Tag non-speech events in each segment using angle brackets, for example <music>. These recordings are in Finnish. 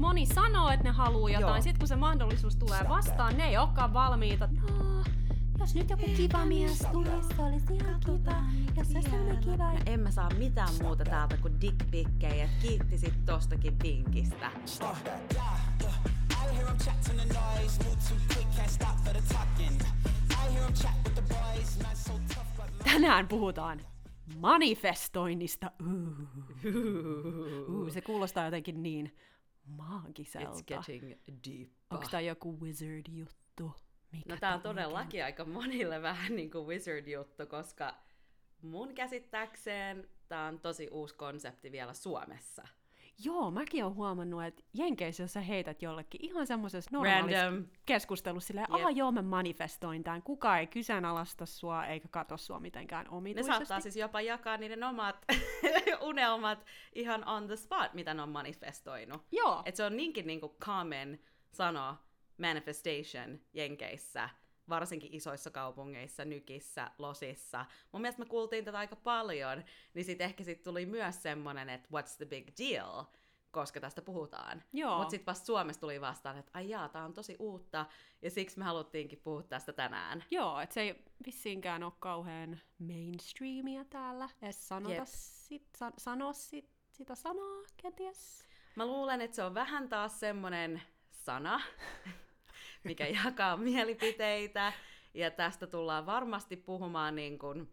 moni sanoo, että ne haluaa jotain, sitten kun se mahdollisuus tulee vastaan, ne ei olekaan valmiita. No, jos nyt joku kiva mies tulisi, se olisi ihan kiva. Jos se olisi kiva. Ja en mä saa mitään muuta täältä kuin dickpikkejä. Kiittisit tostakin vinkistä. Tänään puhutaan manifestoinnista. Uh, se kuulostaa jotenkin niin maagiselta. It's getting deep. Onko tämä joku wizard-juttu? Mikä no tää on todellakin aika monille <laughs> vähän niin kuin wizard-juttu, koska mun käsittääkseen tämä on tosi uusi konsepti vielä Suomessa. Joo, mäkin olen huomannut, että Jenkeissä, jos sä heität jollekin ihan semmoisessa normaalissa Random. keskustelussa silleen, yep. joo, mä manifestoin tämän, kuka ei kyseenalaista sua eikä katso sua mitenkään omituisesti. Ne saattaa siis jopa jakaa niiden omat <laughs> unelmat ihan on the spot, mitä ne on manifestoinut. Joo. Et se on niinkin niinku common sanoa manifestation Jenkeissä, varsinkin isoissa kaupungeissa, Nykissä, Losissa. Mun mielestä me kuultiin tätä aika paljon, niin sitten ehkä sit tuli myös semmonen, että what's the big deal, koska tästä puhutaan. Mutta sitten vasta Suomessa tuli vastaan, että ai jaa, tää on tosi uutta, ja siksi me haluttiinkin puhua tästä tänään. Joo, että se ei vissiinkään ole kauhean mainstreamia täällä, edes sanota sit, san- sanoa sit, sitä sanaa kenties. Mä luulen, että se on vähän taas semmonen sana, mikä jakaa mielipiteitä. Ja tästä tullaan varmasti puhumaan niin kuin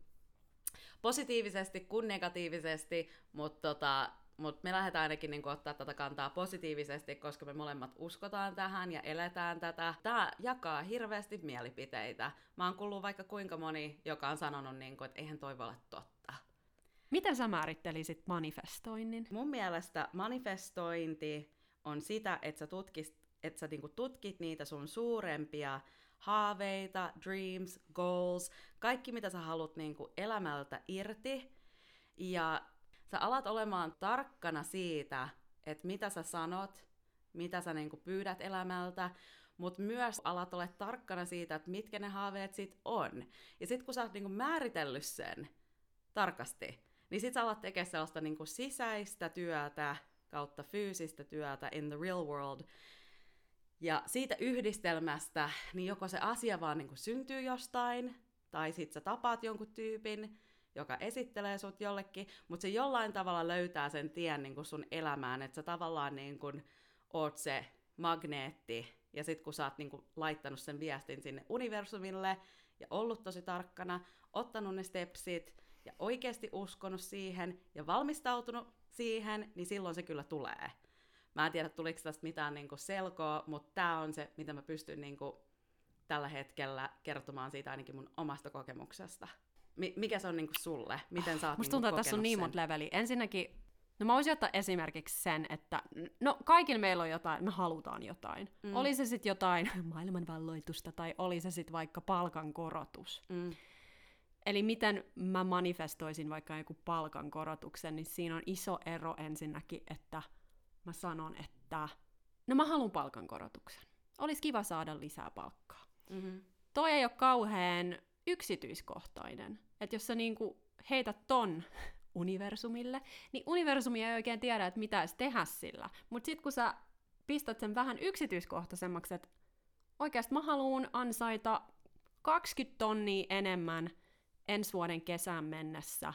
positiivisesti kuin negatiivisesti, mutta tota, mut me lähdetään ainakin niin ottaa tätä kantaa positiivisesti, koska me molemmat uskotaan tähän ja eletään tätä. Tämä jakaa hirveästi mielipiteitä. Mä oon kuullut vaikka kuinka moni, joka on sanonut, niin kuin, että eihän toi voi olla totta. Miten sä määrittelisit manifestoinnin? Mun mielestä manifestointi on sitä, että sä tutkisit että sä niinku tutkit niitä sun suurempia haaveita, dreams, goals, kaikki mitä sä haluat niinku elämältä irti. Ja sä alat olemaan tarkkana siitä, että mitä sä sanot, mitä sä niinku pyydät elämältä, mutta myös alat olla tarkkana siitä, että mitkä ne haaveet sit on. Ja sitten kun sä oot niinku määritellyt sen tarkasti, niin sit sä alat tekemään sellaista niinku sisäistä työtä kautta fyysistä työtä in the real world, ja siitä yhdistelmästä, niin joko se asia vaan niin kuin syntyy jostain, tai sitten sä tapaat jonkun tyypin, joka esittelee sut jollekin, mutta se jollain tavalla löytää sen tien niin kuin sun elämään, että sä tavallaan niin kuin oot se magneetti, ja sitten kun sä oot niin kuin laittanut sen viestin sinne universumille, ja ollut tosi tarkkana, ottanut ne stepsit, ja oikeasti uskonut siihen, ja valmistautunut siihen, niin silloin se kyllä tulee. Mä en tiedä, tuliko tästä mitään niin kuin selkoa, mutta tämä on se, mitä mä pystyn niin kuin tällä hetkellä kertomaan siitä ainakin mun omasta kokemuksesta. Mi- mikä se on niin kuin sulle? Miten sä oot Musta niin tuntuu, että tässä on niin monta leveliä. Ensinnäkin, no mä voisin ottaa esimerkiksi sen, että no kaikilla meillä on jotain, me halutaan jotain. Mm. Oli se sitten jotain <laughs> maailmanvalloitusta tai oli se sitten vaikka palkankorotus. Mm. Eli miten mä manifestoisin vaikka joku palkankorotuksen, niin siinä on iso ero ensinnäkin, että – mä sanon, että no mä haluan palkankorotuksen. Olisi kiva saada lisää palkkaa. Mm-hmm. Toi ei ole kauhean yksityiskohtainen. Että jos sä niinku heität ton <laughs> universumille, niin universumi ei oikein tiedä, että mitä edes tehdä sillä. Mutta sitten kun sä pistät sen vähän yksityiskohtaisemmaksi, että oikeasti mä haluan ansaita 20 tonnia enemmän ensi vuoden kesään mennessä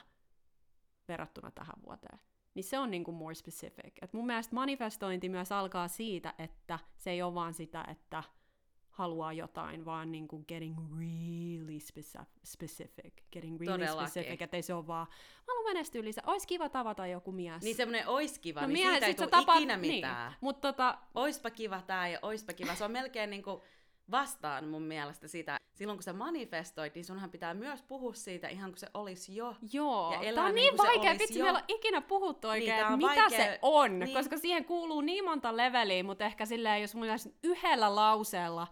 verrattuna tähän vuoteen niin se on niin kuin more specific. Et mun mielestä manifestointi myös alkaa siitä, että se ei ole vaan sitä, että haluaa jotain, vaan niin kuin getting really specific. Getting really Todellakin. specific, että ei se ole vaan, mä haluan menestyä lisää. Ois kiva tavata joku mies. Niin semmoinen ois kiva, no, niin siitä ei tule tapaat, ikinä niin, mitään. Niin, mutta tota... Oispa kiva tää ja oispa kiva. Se on melkein niin kuin vastaan mun mielestä sitä. Silloin kun sä manifestoit, niin sunhan pitää myös puhua siitä ihan kuin se olisi jo. Joo, ja tää on niin, niin vaikea, vitsi, meillä on ikinä puhuttu oikein, niin, mitä vaikea... se on, niin. koska siihen kuuluu niin monta leveliä, mutta ehkä silleen, jos mun yhdellä lauseella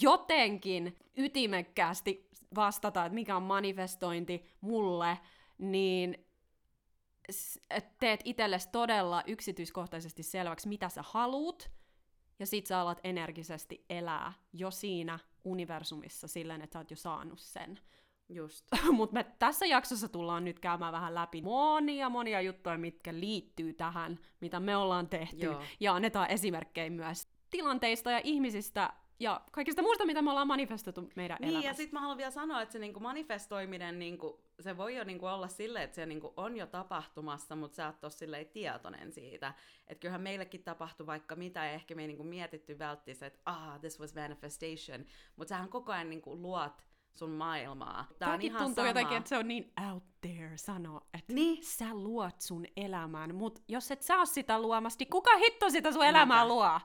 jotenkin ytimekkäästi vastata, että mikä on manifestointi mulle, niin teet itsellesi todella yksityiskohtaisesti selväksi, mitä sä haluut, ja sit sä alat energisesti elää jo siinä universumissa silleen, että sä oot jo saanut sen. Just. <laughs> Mutta me tässä jaksossa tullaan nyt käymään vähän läpi monia monia juttuja, mitkä liittyy tähän, mitä me ollaan tehty. Joo. Ja annetaan esimerkkejä myös tilanteista ja ihmisistä ja kaikista muusta, mitä me ollaan manifestoitu meidän Niin, elämässä. ja sitten mä haluan vielä sanoa, että se niinku manifestoiminen, niinku, se voi jo niinku olla silleen, että se niinku on jo tapahtumassa, mutta sä et ole silleen tietoinen siitä. Että kyllähän meillekin tapahtui vaikka mitä, ja ehkä me ei niinku mietitty välttis, että ah, this was manifestation. Mutta sähän koko ajan niinku luot sun maailmaa. Tää on Tämäkin ihan tuntuu sama. jotenkin, että se on niin out there sanoa, että Niin. sä luot sun elämän, mutta jos et sä oo sitä luomassa, niin kuka hitto sitä sun elämää Niinpä. luo?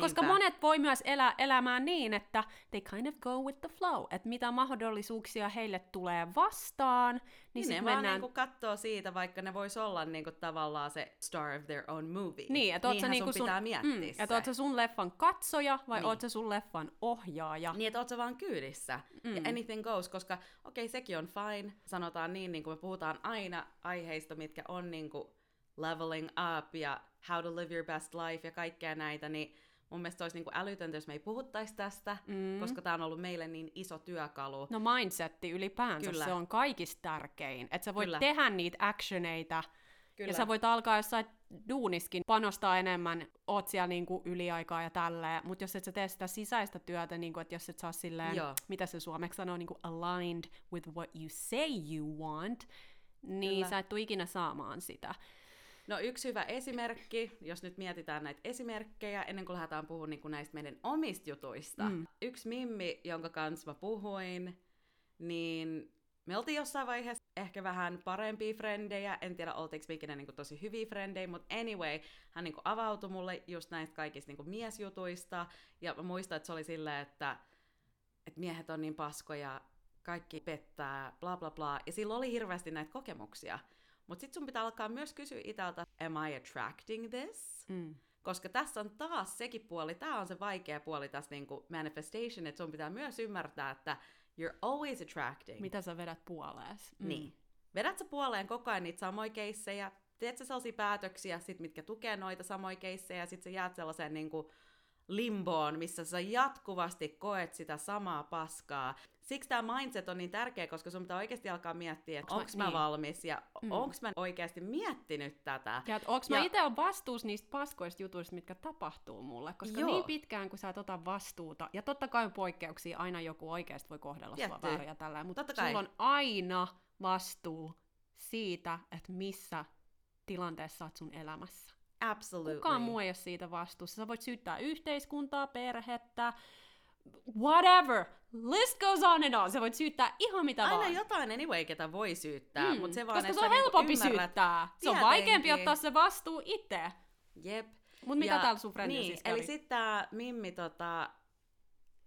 Koska Niinpä. monet voi myös elää elämää niin, että they kind of go with the flow, että mitä mahdollisuuksia heille tulee vastaan, niin, Niin ne vaan mennään... niinku kattoo siitä, vaikka ne vois olla niinku tavallaan se star of their own movie. Niin, että oot sä Niinhän niinku sun pitää miettiä mm, että se. oot sä sun leffan katsoja vai Niin. oot sä sun leffan ohjaaja? Niin, että oot sä vaan kyydissä. Mm. Ja anything goes, koska okei, okay, sekin on fine. Sanotaan niin, niin kuin me puhutaan aina aiheista, mitkä on niin kuin leveling up ja how to live your best life ja kaikkea näitä, niin mun mielestä olisi niin kuin älytöntä, jos me ei puhuttaisi tästä, mm. koska tämä on ollut meille niin iso työkalu. No mindsetti ylipäänsä, Kyllä. se on kaikista tärkein. Että sä voit Kyllä. tehdä niitä actioneita, Kyllä. ja sä voit alkaa jossain duuniskin panostaa enemmän, oot siellä niinku yliaikaa ja tälleen, mutta jos et sä tee sitä sisäistä työtä, niinku, että jos et saa silleen, Joo. mitä se suomeksi sanoo, niinku aligned with what you say you want, niin Kyllä. sä et tule ikinä saamaan sitä. No yksi hyvä esimerkki, jos nyt mietitään näitä esimerkkejä, ennen kuin lähdetään puhumaan niin näistä meidän omista jutuista. Mm. Yksi mimmi, jonka kanssa mä puhuin, niin me oltiin jossain vaiheessa ehkä vähän parempia frendejä, en tiedä oltiinko me ikinä niin tosi hyviä frendejä, mutta anyway, hän niin avautui mulle just näistä kaikista niin miesjutuista, ja mä muistan, että se oli silleen, että, että miehet on niin paskoja, kaikki pettää, bla bla bla, ja sillä oli hirveästi näitä kokemuksia. Mutta sitten sun pitää alkaa myös kysyä itältä, am I attracting this? Mm. Koska tässä on taas sekin puoli, tämä on se vaikea puoli tässä niinku manifestation, että sun pitää myös ymmärtää, että you're always attracting. Mitä sä vedät puolees? Mm. Niin. Vedät sä puoleen koko ajan niitä samoja keissejä, teet sä sellaisia päätöksiä, sit, mitkä tukee noita samoja keissejä, ja sit sä jäät sellaiseen niinku limboon, missä sä jatkuvasti koet sitä samaa paskaa. Siksi tämä mindset on niin tärkeä, koska sun pitää oikeasti alkaa miettiä, että onko mä- mä niin. valmis ja Mm. onko mä oikeasti miettinyt tätä. Ja onko mä itse on vastuus niistä paskoista jutuista, mitkä tapahtuu mulle, koska Joo. niin pitkään kun sä et ota vastuuta, ja totta kai on poikkeuksia, aina joku oikeasti voi kohdella sua Tietty. väärin ja tällä, mutta Totta kai. sulla on aina vastuu siitä, että missä tilanteessa sä oot sun elämässä. Absolutely. Kukaan muu ei ole siitä vastuussa. Sä voit syyttää yhteiskuntaa, perhettä, whatever. List goes on and on. Sä voit syyttää ihan mitä Aina vaan. jotain anyway, ketä voi syyttää, Mm, mutta se vaan, koska että se on niinku helpompi ymmärrät- syyttää. Se on vaikeampi ottaa se vastuu itse. Jep. Mutta mitä Ja- täällä sun niin, siis kävi? Eli sitten tämä Mimmi, tota,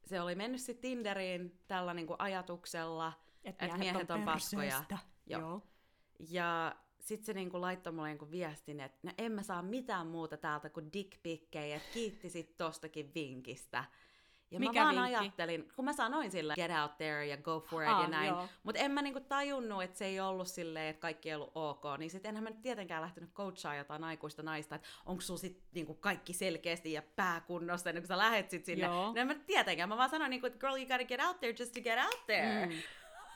se oli mennyt sitten Tinderiin tällä niinku ajatuksella, Et että miehet on paskoja. perseestä. Joo. Joo. Ja sitten se niinku laittoi mulle niinku viestin, että no en mä saa mitään muuta täältä kuin dickpikkejä, että kiitti sit tostakin vinkistä. Ja Mikä mä vaan vinkki? ajattelin, kun mä sanoin sille get out there ja go for it Aa, ja näin, mutta en mä niinku tajunnut, että se ei ollut silleen, että kaikki ei ollut ok, niin sitten enhän mä nyt tietenkään lähtenyt coachaa jotain aikuista naista, että onko sulla sit niinku kaikki selkeästi ja pääkunnossa ennen kuin sä lähet sit sinne. Joo. No en mä tietenkään, mä vaan sanoin niinku, että girl you gotta get out there just to get out there. Mm.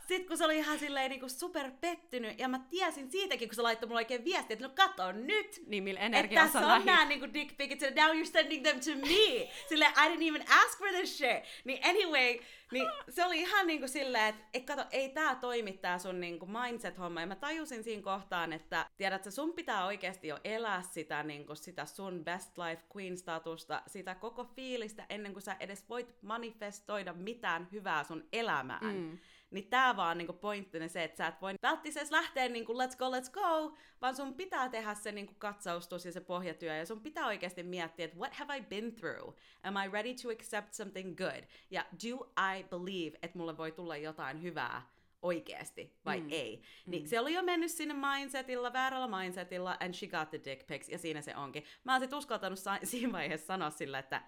Sitten kun se oli ihan silleen niinku super pettynyt, ja mä tiesin siitäkin, kun se laittoi mulle oikein viestiä, että no kato nyt, Niin, millä että energialla tässä sä on nää niinku dick pics, and now you're sending them to me. Silleen, I didn't even ask for this shit. Niin anyway, niin se oli ihan niinku silleen, että et kato, ei tää toimi tää sun niinku mindset-homma. Ja mä tajusin siinä kohtaan, että tiedät sä, sun pitää oikeasti jo elää sitä, niinku, sitä sun best life queen statusta, sitä koko fiilistä ennen kuin sä edes voit manifestoida mitään hyvää sun elämään. Mm. Niin tää vaan niinku pointtinen se, että sä et voi välttises lähteä niinku let's go, let's go, vaan sun pitää tehdä se niinku katsaustus ja se pohjatyö ja sun pitää oikeasti miettiä, että what have I been through? Am I ready to accept something good? Ja do I believe, että mulle voi tulla jotain hyvää oikeasti vai Mm. mm. ei? Niin mm. se oli jo mennyt sinne mindsetilla, väärällä mindsetilla, and she got the dick pics, ja siinä se onkin. Mä oon sit uskaltanut sa- <laughs> siinä vaiheessa sanoa sillä, että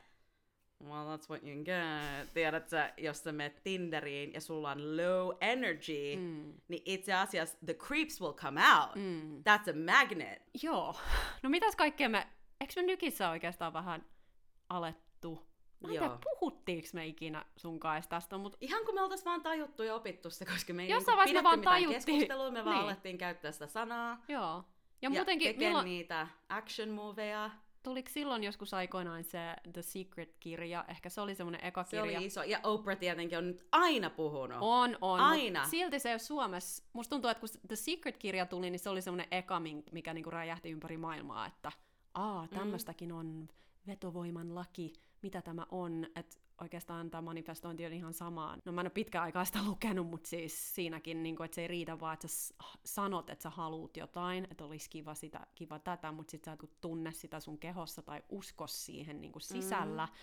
Well, that's what you get. Tiedät sä, jos sä menet Tinderiin ja sulla on low energy, Mm. niin itse asiassa the creeps will come out. Mm. That's a magnet. Joo. No mitäs kaikkea me... Eikö me nykissä oikeastaan vähän alettu Mä en tiedä, puhuttiinko me ikinä sun kanssa tästä, mutta... Ihan kun me oltais vaan tajuttu ja opittu se, koska me ei Jossain vaiheessa me vaan tajuttiin. keskustelua, me vaan Niin. alettiin käyttää sitä sanaa. Joo. Ja, Ja muutenkin, milloin, niitä action moveja. Tuliko silloin joskus aikoinaan se The Secret-kirja? Ehkä se oli semmoinen eka Se kirja. oli iso. Ja Oprah tietenkin on nyt aina puhunut. On, on. Aina. Silti se ei ole Suomessa. Musta tuntuu, että kun The Secret-kirja tuli, niin se oli semmoinen eka, mikä niinku räjähti ympäri maailmaa, että aa, tämmöistäkin on vetovoiman laki, mitä tämä on, että oikeastaan tämä manifestointi on ihan samaa. No mä en ole pitkään aikaa sitä lukenut, mutta siis siinäkin, niin kuin, että se ei riitä vaan, että sä sanot, että sä haluut jotain, että olisi kiva, sitä, kiva tätä, mutta sit sä et tunne sitä sun kehossa tai usko siihen niin kuin sisällä. Mm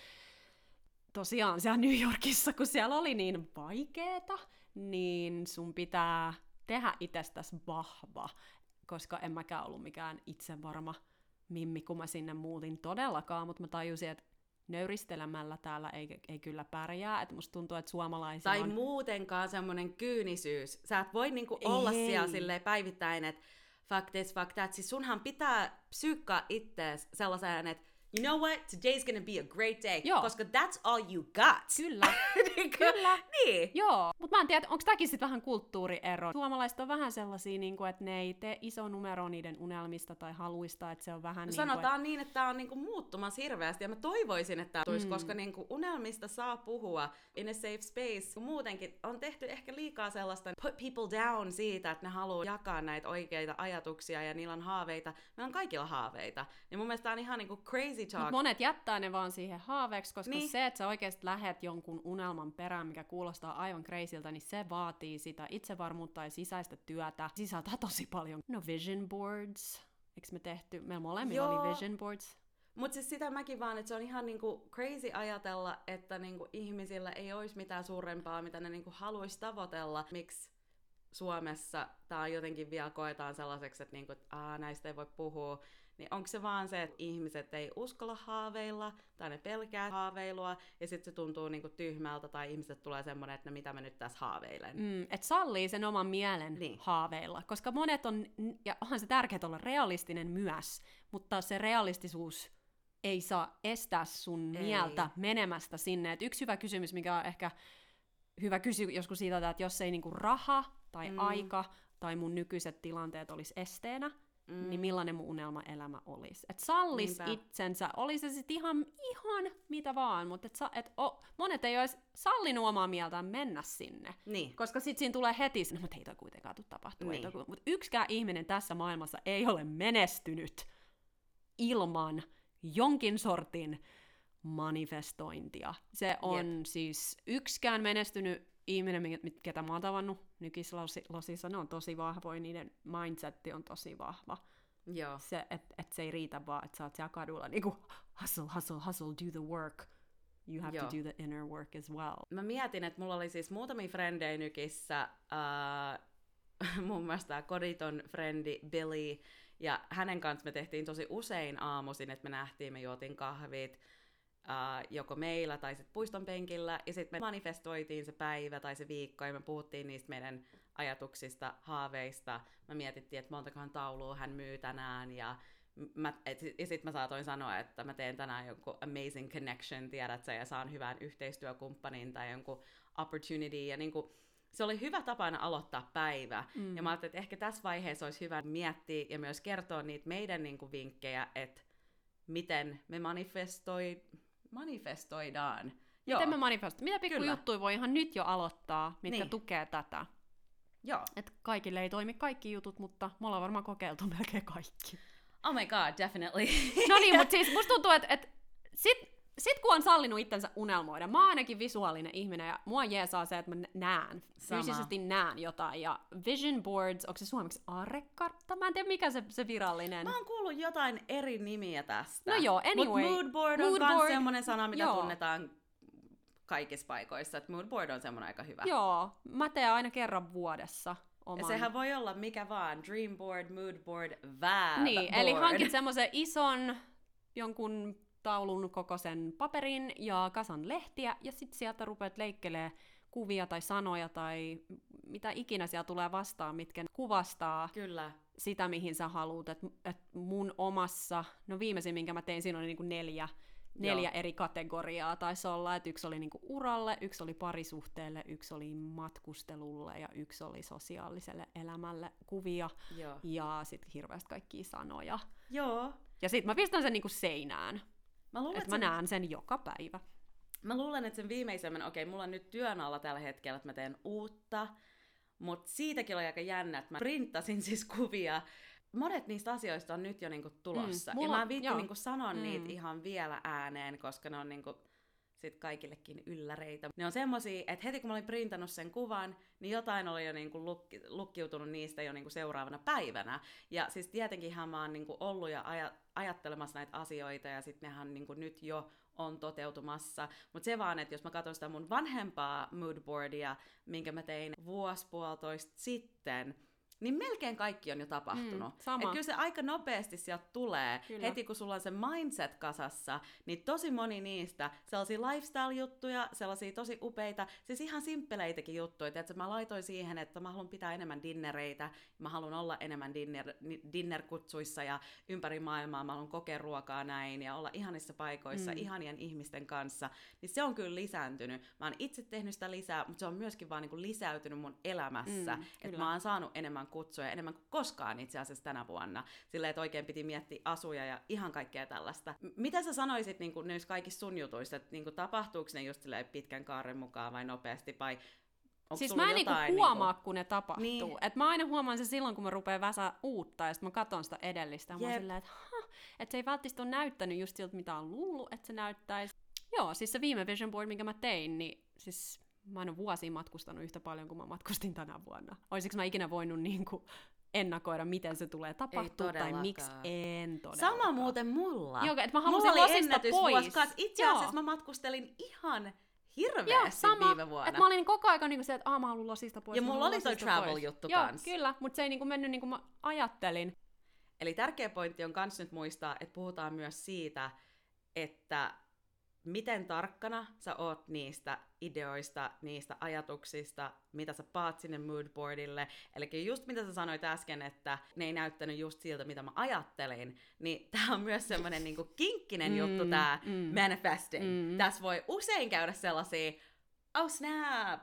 tosiaan siellä New Yorkissa, kun siellä oli niin vaikeeta, niin sun pitää tehdä itsestäsi vahva, koska en mäkään ollut mikään itsevarma mimmi, kun mä sinne muutin todellakaan, mutta mä tajusin, että nöyristelemällä täällä ei, ei kyllä pärjää, että musta tuntuu, että suomalaisilla Tai on... muutenkaan semmoinen kyynisyys. Sä et voi niinku olla Ei. siellä silleen päivittäin, että fuck this, fuck that. Siis sunhan pitää psyykkaa ittees sellaiseen, että you know what, today's gonna be a great day, Joo. koska that's all you got. Kyllä, <laughs> Niinku, kyllä. Niin. Joo, mutta mä en tiedä, onko tämäkin sitten vähän kulttuuriero. Suomalaiset on vähän sellaisia, niin kuin, että ne ei tee iso numero niiden unelmista tai haluista, että se on vähän niin kuin, Sanotaan niin, että tämä on niinku muuttumassa hirveästi ja mä toivoisin, että tämä tulisi, mm. koska niinku unelmista saa puhua in a safe space. Kun Muutenkin on tehty ehkä liikaa sellaista put people down siitä, että ne haluaa jakaa näitä oikeita ajatuksia ja niillä on haaveita. Meillä on kaikilla haaveita. Niin mun mielestä tää on ihan niinku crazy talk. Mut monet jättää ne vaan siihen haaveeksi, koska Niin. niin. se, että sä oikeasti lähet jonkun unelman perään, mikä kuulostaa aivan crazyltä, niin se vaatii sitä itsevarmuutta ja sisäistä työtä. Sisältää tosi paljon. No vision boards. Eikö me tehty? Meillä molemmilla Joo. oli vision boards. Mutta siis sitä mäkin vaan, että se on ihan niinku crazy ajatella, että niinku ihmisillä ei olisi mitään suurempaa, mitä ne niinku haluaisi tavoitella. Miksi Suomessa tämä jotenkin vielä koetaan sellaiseksi, että niinku, et, Aa, näistä ei voi puhua. Niin onko se vaan se, että ihmiset ei uskalla haaveilla, tai ne pelkää haaveilua, ja sitten se tuntuu niinku tyhmältä, tai ihmiset tulee semmoinen, että no mitä mä nyt tässä haaveilen. Mm, että sallii sen oman mielen Niin. haaveilla. Koska monet on, ja onhan se tärkeää olla realistinen myös, mutta se realistisuus ei saa estää sun Ei. mieltä menemästä sinne. Et yksi hyvä kysymys, mikä on ehkä hyvä kysyä joskus siitä, että jos ei niinku raha tai mm. aika tai mun nykyiset tilanteet olisi esteenä, mm. niin millainen mun unelmaelämä olisi. Et sallis Niinpä. itsensä, oli se sitten ihan, ihan mitä vaan, mutta et, et o, monet ei olisi sallinut omaa mieltään mennä sinne. Niin. Koska sit siinä tulee heti, no mutta ei toi kuitenkaan tule tapahtua. Niin. Niin. Mutta yksikään ihminen tässä maailmassa ei ole menestynyt ilman jonkin sortin manifestointia. Se on Jep. siis yksikään menestynyt ihminen, ketä mä oon tavannut nykislosissa, ne on tosi vahvoja, niiden mindsetti on tosi vahva. Joo. Se, että et se ei riitä vaan, että sä oot siellä kadulla niinku hustle, hustle, hustle, do the work. You have Joo. to do the inner work as well. Mä mietin, että mulla oli siis muutamia frendejä nykissä, äh, <laughs> muun muassa tää koditon frendi Billy, ja hänen kanssa me tehtiin tosi usein aamuisin, että me nähtiin, me juotiin kahvit, äh, joko meillä tai sitten puiston penkillä, ja sitten me manifestoitiin se päivä tai se viikko, ja me puhuttiin niistä meidän ajatuksista, haaveista. Mä mietittiin, että montakohan taulua hän myy tänään, ja Mä, et, ja sitten mä saatoin sanoa, että mä teen tänään jonkun amazing connection, tiedät sä, ja saan hyvän yhteistyökumppanin tai jonkun opportunity. Ja niinku, se oli hyvä tapa aina aloittaa päivä. Mm. Ja mä ajattelin, että ehkä tässä vaiheessa olisi hyvä miettiä ja myös kertoa niitä meidän niinku vinkkejä, että miten me manifestoi, manifestoidaan. Miten me manifestoidaan? Mitä pikkujuttuja voi ihan nyt jo aloittaa, mitkä niin. tukee tätä? Joo. Et kaikille ei toimi kaikki jutut, mutta me ollaan varmaan kokeiltu <laughs> melkein kaikki. Oh my god, definitely. No niin, <laughs> mutta siis musta tuntuu, että et sit, sit kun on sallinut itsensä unelmoida, mä oon ainakin visuaalinen ihminen ja mua jeesaa se, että mä näen, Sama. fyysisesti näen jotain. Ja vision boards, onko se suomeksi aarrekartta? Mä en tiedä mikä se, se virallinen. Mä oon kuullut jotain eri nimiä tästä. No joo, Mut anyway. moodboard on Mood board, semmonen sana, mitä joo. tunnetaan kaikissa paikoissa. Et moodboard on semmonen aika hyvä. Joo, mä teen aina kerran vuodessa Ja oman. sehän voi olla mikä vaan, dreamboard, moodboard, vab Niin, eli hankit semmoisen ison jonkun taulun kokoisen paperin ja kasan lehtiä, ja sitten sieltä rupeat leikkelee kuvia tai sanoja tai mitä ikinä siellä tulee vastaan, mitkä kuvastaa Kyllä. sitä, mihin sä haluat. Et, et mun omassa, no viimeisin, minkä mä tein, siinä oli niinku neljä, neljä Joo. eri kategoriaa taisi olla, että yksi oli niinku uralle, yksi oli parisuhteelle, yksi oli matkustelulle ja yksi oli sosiaaliselle elämälle kuvia Joo. ja sitten hirveästi kaikkia sanoja. Joo. Ja sitten mä pistän sen niinku seinään. Mä luulen, että mä sen... näen sen joka päivä. Mä luulen, että sen viimeisemmän, okei, okay, mulla on nyt työn alla tällä hetkellä, että mä teen uutta, mutta siitäkin oli aika jännä, että mä printtasin siis kuvia monet niistä asioista on nyt jo niinku tulossa. Mm, mulla, ja mä en niinku sanoa mm. niitä ihan vielä ääneen, koska ne on niinku sit kaikillekin ylläreitä. Ne on semmosia, että heti kun mä olin printannut sen kuvan, niin jotain oli jo niinku lukki, lukkiutunut niistä jo niinku seuraavana päivänä. Ja siis tietenkinhän mä oon niinku ollut ja aja, ajattelemassa näitä asioita, ja sitten nehän niinku nyt jo on toteutumassa. Mutta se vaan, että jos mä katson sitä mun vanhempaa moodboardia, minkä mä tein vuosi puolitoista sitten, niin melkein kaikki on jo tapahtunut. Mm, sama. Et kyllä se aika nopeasti sieltä tulee. Kyllä. Heti kun sulla on se mindset kasassa, niin tosi moni niistä, sellaisia lifestyle-juttuja, sellaisia tosi upeita, siis ihan simppeleitäkin juttuja. Että mä laitoin siihen, että mä haluan pitää enemmän dinnereitä, mä haluan olla enemmän dinner, dinnerkutsuissa ja ympäri maailmaa, mä haluan kokea ruokaa näin ja olla ihanissa paikoissa, mm. ihanien ihmisten kanssa. Niin se on kyllä lisääntynyt. Mä oon itse tehnyt sitä lisää, mutta se on myöskin vaan niin kuin lisäytynyt mun elämässä. Mm, että mä oon saanut enemmän kutsuja enemmän kuin koskaan itse asiassa tänä vuonna. Silleen, että oikein piti miettiä asuja ja ihan kaikkea tällaista. Mitä sä sanoisit niin kuin näissä kaikissa sun jutuissa, että niin kuin, tapahtuuko ne just pitkän kaaren mukaan vai nopeasti, vai Onko siis mä en niinku huomaa, niinku... kun ne tapahtuu. Niin. Et mä aina huomaan se silloin, kun mä rupean väsää uutta, ja sitten mä katson sitä edellistä. Yep. Mä silleen, että et se ei välttämättä ole näyttänyt just siltä, mitä on luullut, että se näyttäisi. Joo, siis se viime vision board, minkä mä tein, niin siis mä en ole vuosiin matkustanut yhtä paljon kuin mä matkustin tänä vuonna. Olisiko mä ikinä voinut niin kuin ennakoida, miten se tulee tapahtua tai miksi en todellakaan. Sama muuten mulla. Joo, että mä halusin mulla oli pois. Itse asiassa Joo. mä matkustelin ihan hirveästi Joo, sama. viime vuonna. Et mä olin koko ajan niin se, että mä haluan losista pois. Ja mulla oli toi travel-juttu Joo, kans. kyllä, mutta se ei niin mennyt niin kuin mä ajattelin. Eli tärkeä pointti on kans nyt muistaa, että puhutaan myös siitä, että miten tarkkana sä oot niistä ideoista, niistä ajatuksista, mitä sä paat sinne moodboardille. Eli just mitä sä sanoit äsken, että ne ei näyttänyt just siltä, mitä mä ajattelin, niin <laughs> tää on myös semmonen niinku kinkkinen mm, juttu tää mm, manifesting. Mm. Tässä voi usein käydä sellaisia, oh snap,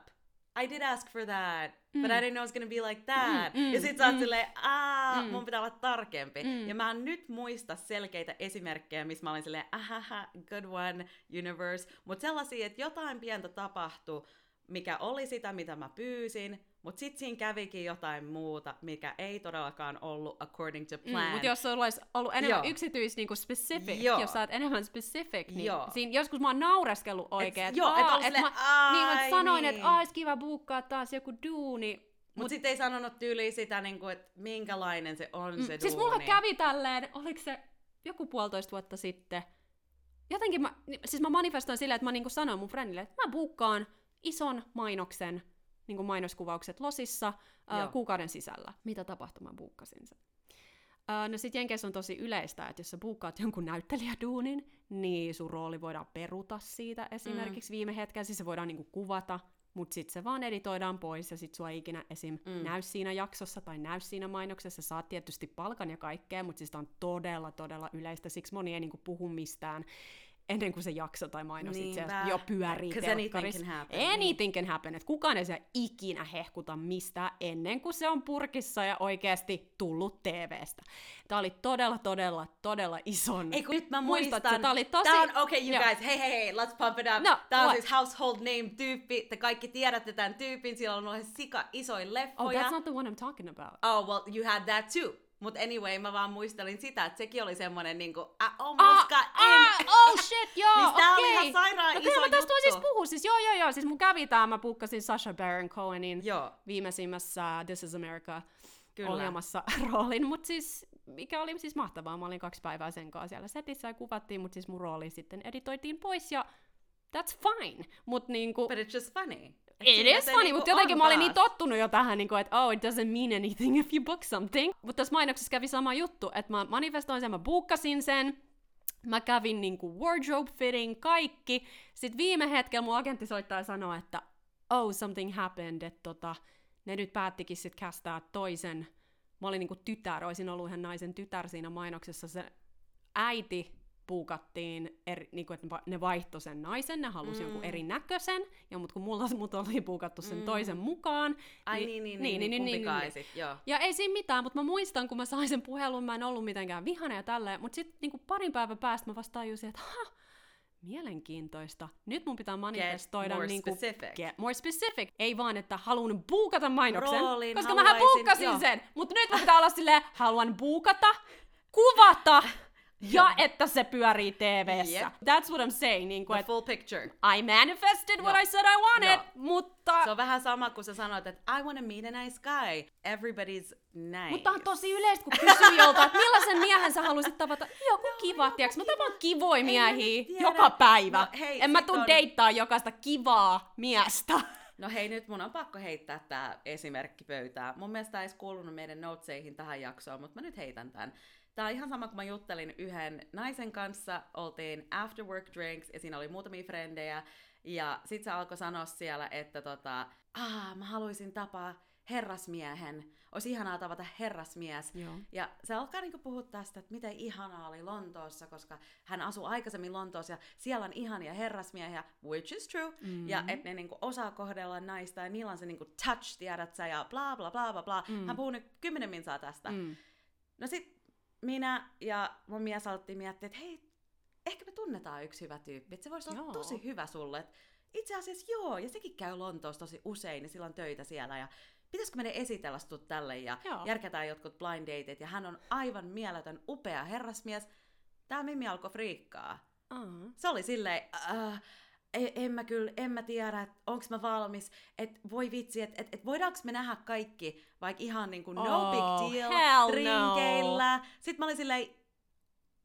I did ask for that, mm. but I didn't know it was gonna be like that. Mm, mm, ja sit sä oot mm, silleen, aah, mm. mun pitää olla tarkempi. Mm. Ja mä en nyt muista selkeitä esimerkkejä, missä mä olin silleen, ahaha, good one, universe. Mutta sellaisia, että jotain pientä tapahtui, mikä oli sitä, mitä mä pyysin, mutta sitten siinä kävikin jotain muuta, mikä ei todellakaan ollut according to mm, plan. Mm, mutta jos sulla olisi ollut enemmän Joo. yksityis niinku specific, Joo. jos sä oot enemmän specific, niin Joo. siinä joskus mä oon naureskellut oikein. Et, joo, et, et, et mä, niin, mä sanoin, niin. että olisi kiva buukkaa taas joku duuni, mutta Mut sitten ei sanonut tyyliin sitä, niin kuin, että minkälainen se on mm, se Siis mulla kävi tälleen, oliko se joku puolitoista vuotta sitten, jotenkin mä, siis mä manifestoin silleen, että mä niin sanoin mun friendille, että mä buukkaan ison mainoksen niin kuin mainoskuvaukset Losissa ää, kuukauden sisällä. Mitä tapahtui, mä buukkasin sen. Ää, no sit Jenkeissä on tosi yleistä, että jos sä buukkaat jonkun näyttelijäduunin, niin sun rooli voidaan peruta siitä esimerkiksi mm. viime hetkellä, siis se voidaan niinku kuvata, mutta sitten se vaan editoidaan pois ja sitten sua ei ikinä esim. Mm. näy siinä jaksossa tai näy siinä mainoksessa. Saat tietysti palkan ja kaikkea, mutta siis on todella, todella yleistä, siksi moni ei niinku puhu mistään ennen kuin se jakso tai mainos niin, itse asiassa jo pyörii telkkarissa. Anything can happen. Että kukaan ei se ikinä hehkuta mistään ennen kuin se on purkissa ja oikeasti tullut TVstä. Tämä oli todella, todella, todella ison... Ei kun nyt mä muistan. Tämä oli tosi... Tämä on, okay, you guys, hei hei hei, let's pump it up. No, Tämä on siis household name tyyppi. Te kaikki tiedätte tämän tyypin. Siellä on ollut sika isoin leffoja. Oh, that's not the one I'm talking about. Oh, well, you had that too. Mut anyway, mä vaan muistelin sitä, että sekin oli semmonen niinku, I almost ah, got ah, in. oh shit, joo, <laughs> niin okei. Okay. oli ihan sairaan no, iso mä tästä siis puhua, siis joo, joo, joo, siis mun kävi tää, mä pukkasin Sasha Baron Cohenin joo. viimeisimmässä This is America Kyllä. ohjelmassa <laughs> roolin, mutta siis mikä oli siis mahtavaa, mä olin kaksi päivää sen kanssa siellä setissä ja kuvattiin, mutta siis mun rooli sitten editoitiin pois ja that's fine. Mut niinku... But it's just funny. It is funny, niinku mutta jotenkin mä olin niin tottunut jo tähän, niin kuin, että oh, it doesn't mean anything if you book something. Mutta tässä mainoksessa kävi sama juttu, että mä manifestoin sen, mä buukkasin sen, mä kävin niin kuin wardrobe fitting, kaikki. Sitten viime hetkellä mun agentti soittaa ja sanoo, että oh, something happened, että tota, ne nyt päättikin sitten kästää toisen. Mä olin niin kuin tytär, olisin ollut ihan naisen tytär siinä mainoksessa. Se äiti puukattiin, eri, niin kuin, että ne va- ne vaihtoi sen naisen, ne halusi mm. jonkun erinäköisen, ja mut kun mulla mut oli puukattu sen mm. toisen mukaan. Ai niin, niin, niin, niin, niin, niin, niin, niin. joo. Ja ei siinä mitään, mutta mä muistan, kun mä sain sen puhelun, mä en ollut mitenkään vihana ja tälleen, mutta sitten niin parin päivän päästä mä vasta tajusin, että ha, Mielenkiintoista. Nyt mun pitää manifestoida more niinku, specific. Get more specific. Ei vaan, että haluan buukata mainoksen, Roolin koska haluaisin- buukkasin sen. Mutta nyt mun pitää olla silleen, haluan buukata, kuvata ja että se pyörii TV-ssä. Jep. That's what I'm saying. Niin kuin, The full picture. I manifested what Joo. I said I wanted, Joo. mutta... Se on vähän sama kuin sä sanoit, että I want to meet a nice guy. Everybody's nice. Mutta on tosi yleistä, kun kysyy jolta, että millaisen miehen sä haluaisit tavata. Joku kiva, joku tiiäks? Mä kiva. tapaan kivoja miehiä joka päivä. No hei, en mä tuu on- deittaa jokaista kivaa miestä. No hei, nyt mun on pakko heittää tää esimerkki pöytään. Mun mielestä ei kuulunut meidän noteseihin tähän jaksoon, mutta mä nyt heitän tän. Tää on ihan sama, kun mä juttelin yhden naisen kanssa, oltiin after work drinks, ja siinä oli muutamia frendejä, ja sit se alkoi sanoa siellä, että tota, ah, mä haluaisin tapaa herrasmiehen. Olisi ihanaa tavata herrasmies. Joo. Ja se alkaa niinku puhua tästä, että miten ihanaa oli Lontoossa, koska hän asuu aikaisemmin Lontoossa ja siellä on ihania herrasmiehiä, which is true. Mm-hmm. Ja että ne niinku osaa kohdella naista ja niillä on se niinku touch, tiedät sä, ja bla bla bla bla bla. Mm. Hän puhuu nyt kymmenen minsaa tästä. Mm. No sit minä ja mun mies alettiin miettiä, että hei, ehkä me tunnetaan yksi hyvä tyyppi, että se voisi olla Joo. tosi hyvä sulle. Et itse asiassa joo, ja sekin käy Lontoossa tosi usein, ja sillä on töitä siellä, ja pitäisikö meidän esitellä sut tälle, ja Joo. järkätään jotkut blind dateit, ja hän on aivan mieletön, upea herrasmies. Tää Mimmi alkoi friikkaa. Aa. Se oli silleen, äh, en, en mä kyllä, en mä tiedä, että onks mä valmis, että voi vitsi, että et, et voidaanko me nähdä kaikki, vaikka ihan niinku no Oh, big deal, no. rinkeillä. Sitten mä olin silleen,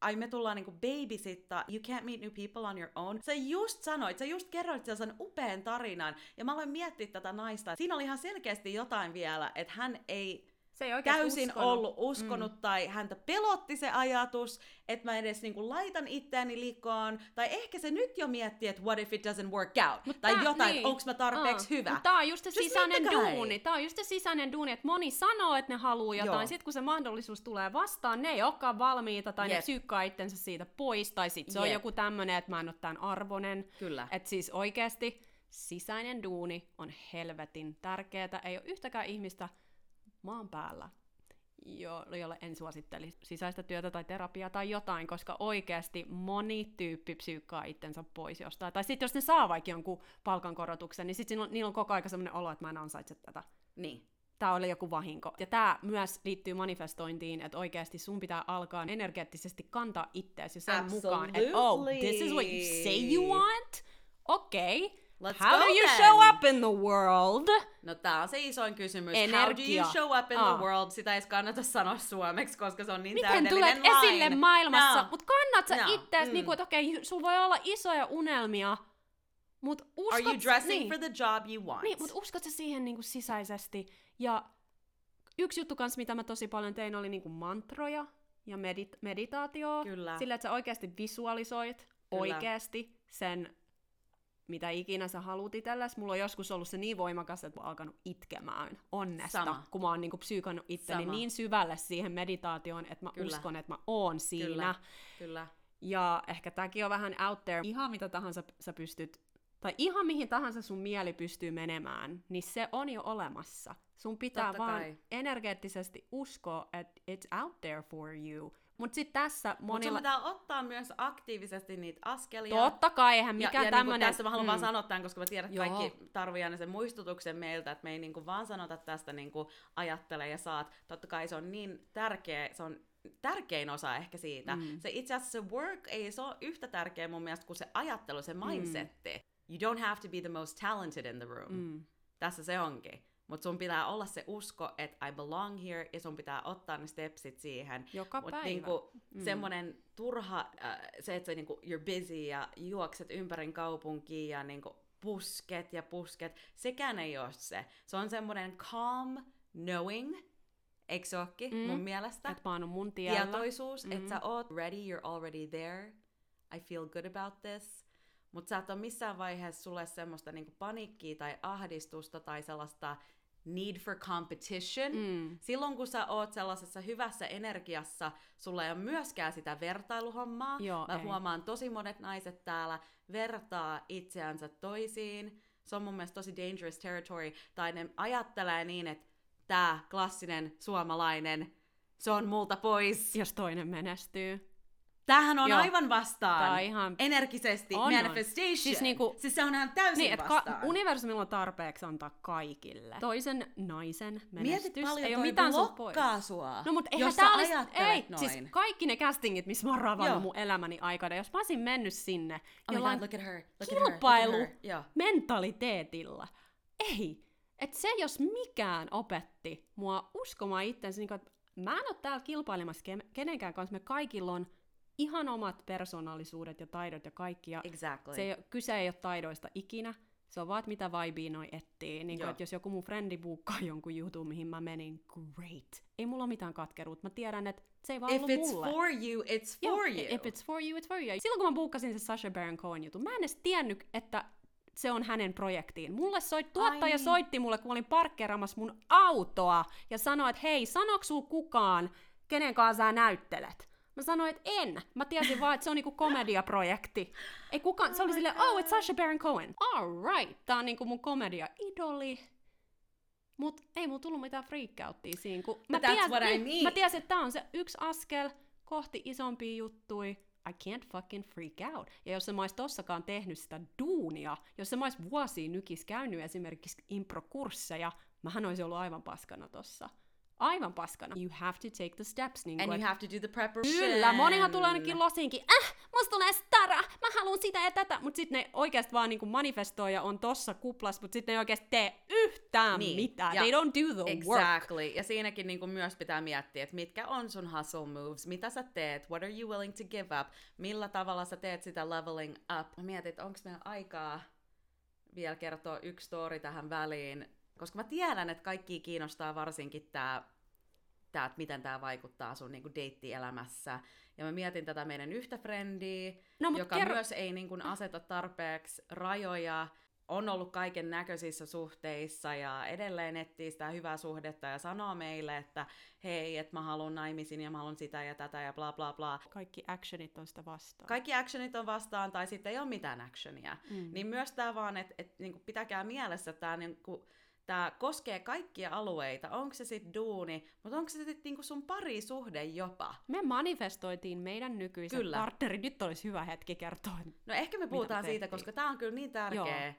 ai me tullaan niinku babysittaa, you can't meet new people on your own. Sä just sanoit, sä just kerroit sellaisen upean tarinan, ja mä aloin miettiä tätä naista. Siinä oli ihan selkeästi jotain vielä, että hän ei Se ei täysin uskonut. ollut uskonut mm. tai häntä pelotti se ajatus, että mä edes niinku laitan itseäni likoon. Tai ehkä se nyt jo miettii, että what if it doesn't work out. Mut tai tää- jotain, niin. onko mä tarpeeksi Aa, hyvä. mut Tää on just se Just sisäinen duuni. Tää on just se sisäinen duuni, että moni sanoo, että ne haluaa jotain. Sitten kun se mahdollisuus tulee vastaan, ne ei olekaan valmiita tai ne Jep. psyykkaa itsensä siitä pois. Tai sit se on Jep. joku tämmönen, että mä en ole tämän arvonen. Kyllä. Että siis oikeasti sisäinen duuni on helvetin tärkeää. Ei ole yhtäkään ihmistä maan päällä, jo, jolle en suosittelisi sisäistä työtä tai terapiaa tai jotain, koska oikeasti moni tyyppi psyykkaa itsensä pois jostain. Tai sitten jos ne saa vaikka jonkun palkankorotuksen, niin sitten niillä on koko ajan sellainen olo, että mä en ansaitse tätä. Niin. Tämä oli joku vahinko. Ja tämä myös liittyy manifestointiin, että oikeasti sun pitää alkaa energeettisesti kantaa itseäsi sen mukaan, että oh, this is what you say you want? Okei. Okay. Let's How go do you then. show up in the world? No tää on se isoin kysymys. How do Energia. you show up in Aa. the world? Sitä ei kannata sanoa suomeksi, koska se on niin Miten täydellinen tulet esille line. maailmassa, No. mutta kannat sä No, ittees, mm. niinku, että okei, sulla voi olla isoja unelmia, mutta uskot... Are you dressing niin, for the job you want? Niin, mutta uskot sä siihen niinku sisäisesti? Ja yksi juttu kanssa, mitä mä tosi paljon tein, oli niinku mantroja ja medit- meditaatio. Kyllä. Sillä, että sä oikeasti visualisoit Kyllä. oikeasti sen, mitä ikinä sä haluut itsellesi. Mulla on joskus ollut se niin voimakas, että mä oon alkanut itkemään onnesta, Sama. kun mä oon niinku psyykannut itteni Sama. niin syvälle siihen meditaatioon, että mä Kyllä. uskon, että mä oon siinä. Kyllä. Kyllä. Ja ehkä tääkin on vähän out there. Ihan mitä tahansa sä pystyt, tai ihan mihin tahansa sun mieli pystyy menemään, niin se on jo olemassa. Sun pitää Totta vaan kai. energeettisesti uskoa, että it's out there for you. Mut sit tässä Mutta monilla... pitää ottaa myös aktiivisesti niitä askelia. Totta kai, eihän Ja, mikään ja tämmönen... Niin tässä mä haluan mm. vaan sanoa tämän, koska mä tiedän, että Joo. kaikki tarvii aina sen muistutuksen meiltä, että me ei niinku vaan sanota tästä niinku ajattele ja saat. Totta kai se on niin tärkeä, se on tärkein osa ehkä siitä. Mm. Se itse asiassa se work ei se ole yhtä tärkeä mun mielestä kuin se ajattelu, se mindsetti. You don't have to be the most talented in the room. Mm. Tässä se onkin. Mutta sun pitää olla se usko, että I belong here, ja sun pitää ottaa ne stepsit siihen. Joka Mut päivä. Niinku, Mm. semmonen turha, äh, se, että sä niinku, you're busy ja juokset ympäri kaupunkiin ja niinku, pusket ja pusket, sekään ei ole se. Se on semmonen calm knowing, eikö se ookin, Mm. mun mielestä? Että mä oon mun tiellä. Tietoisuus, mm-hmm. Mhm. että sä oot ready, you're already there, I feel good about this. Mutta sä et ole missään vaiheessa sulle semmoista niinku paniikkia tai ahdistusta tai sellaista need for competition. Mm. Silloin kun sä oot sellaisessa hyvässä energiassa, sulla ei ole myöskään sitä vertailuhommaa. Joo, Mä ei. huomaan tosi monet naiset täällä vertaa itseänsä toisiin. Se on mun mielestä tosi dangerous territory. Tai ne ajattelee niin, että tää klassinen suomalainen, se on multa pois. Jos toinen menestyy. Tämähän on Joo. aivan vastaan. Tää on ihan- Energisesti, On, on. manifestation. Siis niinku- siis se on ihan täysin Niin, vastaan. ka- universumilla on tarpeeksi antaa kaikille. Toisen naisen menestys Mietit paljon ei ole mitään pois. blokkaa sua, No mut eihän jos tää sä olisi, ei, noin. siis kaikki ne castingit, missä mä oon ravannut mun elämäni aikana, jos mä olisin mennyt sinne Oh jollain God, look at her, look at her, look at kilpailu her. Mentaliteetilla, ei. Et se jos mikään opetti mua uskomaan itsensä, niin että mä en ole täällä kilpailemassa ke- kenenkään kanssa, me kaikilla on ihan omat persoonallisuudet ja taidot ja kaikki, ja Exactly. se ei, kyse ei ole taidoista ikinä, se on vaan, että mitä vibea noi etsii. Niin kuin, Joo. että jos joku mun frendi buukkaa jonkun jutun, mihin mä menin, great. Ei mulla ole mitään katkeruutta. Mä tiedän, että se ei vaan If it's mulle. for you, it's Joo, for you. If it's for you, it's for you. Silloin kun mä buukkasin se Sasha Baron Cohen jutun, mä en edes tiennyt, että se on hänen projektiin. Mulle soit, tuottaja niin. soitti mulle, kun mä olin parkkeeramassa mun autoa ja sanoi, että hei, sanoks sul kukaan, kenen kanssa sä näyttelet? Mä sanoin, että en. Mä tiesin vaan, että se on niinku komediaprojekti. Ei kukaan, se oli silleen, oh, it's Sasha Baron Cohen. All right, tää on niinku mun komedia-idoli. Mut ei mulla tullut mitään freakouttia siinä, kun mä, that's what I niin, mean. mä tiesin, että tää on se yksi askel kohti isompia juttui. I can't fucking freak out. Ja jos se mä ois tossakaan tehnyt sitä duunia, jos se mä ois vuosia nykis käynyt esimerkiksi improkursseja, mähän oisin ollut aivan paskana tossa. Aivan paskana. You have to take the steps. Niin And kuin, you have to do the preparation. Kyllä, monihan tulee ainakin losinkin, äh, musta tulee stara, mä haluan sitä ja tätä, mutta sitten ne oikeasti vaan niinku manifestoi ja on tossa kuplas, mutta sitten ne ei oikeasti tee yhtään Niin, mitään. ja- They don't do the work. Exactly. Ja siinäkin niin kuin myös pitää miettiä, että mitkä on sun hustle moves, mitä sä teet, what are you willing to give up, millä tavalla sä teet sitä leveling up. Mä mietin, että onko meillä aikaa vielä kertoa yksi story tähän väliin, koska mä tiedän, että kaikki kiinnostaa varsinkin tää, tää että miten tämä vaikuttaa sun niinku deittielämässä. Ja mä mietin tätä meidän yhtä frendiä, No, joka kerro- myös ei niin kuin aseta tarpeeksi rajoja, on ollut kaiken näköisissä suhteissa ja edelleen etsii sitä hyvää suhdetta ja sanoo meille, että hei, että mä haluan naimisiin ja mä haluan sitä ja tätä ja bla bla bla. Kaikki actionit on sitä vastaan. Kaikki actionit on vastaan tai sitten ei ole mitään actionia. Mm. Niin myös tämä vaan, että et, niinku pitäkää mielessä, että tämä niinku, tää koskee kaikkia alueita. Onko se sitten duuni, mutta onko se sitten niinku sun parisuhde jopa? Me manifestoitiin meidän nykyiset Kyllä. partnerit. Nyt olisi hyvä hetki kertoa. No ehkä me puhutaan me siitä, koska tämä on kyllä niin tärkeä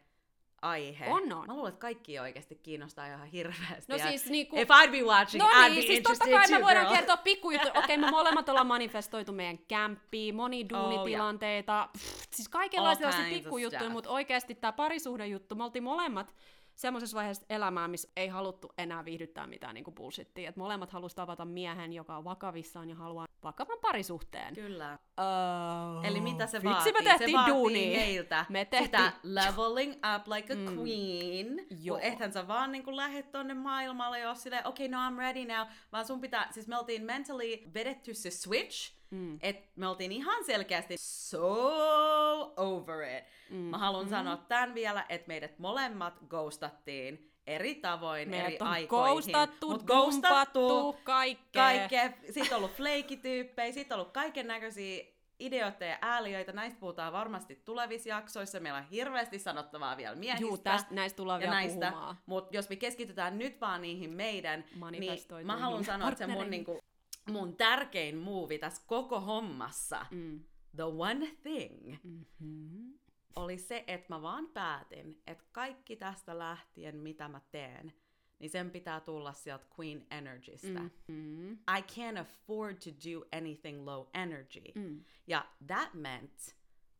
aihe. On, on. Mä luulen, että kaikki oikeasti kiinnostaa ihan hirveästi. No ja siis niinku... If I'd be watching, No I'd niin, be siis totta kai me voidaan girl. kertoa pikkujuttuja. <laughs> Okei, me molemmat ollaan manifestoitu meidän kämppiin, moni Oh, duunitilanteita, pff, siis kaikenlaisia pikkujuttuja, mutta oikeasti tämä parisuhdejuttu, me oltiin molemmat semmoisessa vaiheessa elämää, missä ei haluttu enää viihdyttää mitään niin kuin bullshittia. Et molemmat halusi tavata miehen, joka on vakavissaan ja haluaa vakavan parisuhteen. Kyllä. Oh, Eli mitä se vaatii? me tehtiin se vaatii duunia. meiltä Me tehtiin- sitä leveling up like a Mm. queen. Joo. Ethän sä vaan niinku lähet tonne maailmalle ja oot silleen, okei, okay, no I'm ready now. Vaan sun pitää, siis me oltiin mentally vedetty se switch, Mm. että me oltiin ihan selkeästi so over it. Mm. Mä haluan sanoa tämän vielä, että meidät molemmat ghostattiin eri tavoin, eri Meidät on aikoihin. ghostattu, Mut dumpattu, kaikkea. kaikkea. Sitten on ollut fleikityyppejä, sitten on ollut kaiken näköisiä ideoita ja ääliöitä. Näistä puhutaan varmasti tulevissa jaksoissa. Meillä on hirveästi sanottavaa vielä miehistä. Juu, tästä, näistä tullaan vielä näistä, puhumaan. mutta jos me keskitytään nyt vaan niihin meidän, niin mä haluan sanoa, että se mun, niinku, mun tärkein muuvi tässä koko hommassa, Mm. the one thing, Mm-hmm. oli se, että mä vaan päätin, että kaikki tästä lähtien, mitä mä teen, niin sen pitää tulla sieltä Queen Energystä. Mm-hmm. I can't afford to do anything low energy. Mm. Ja that meant,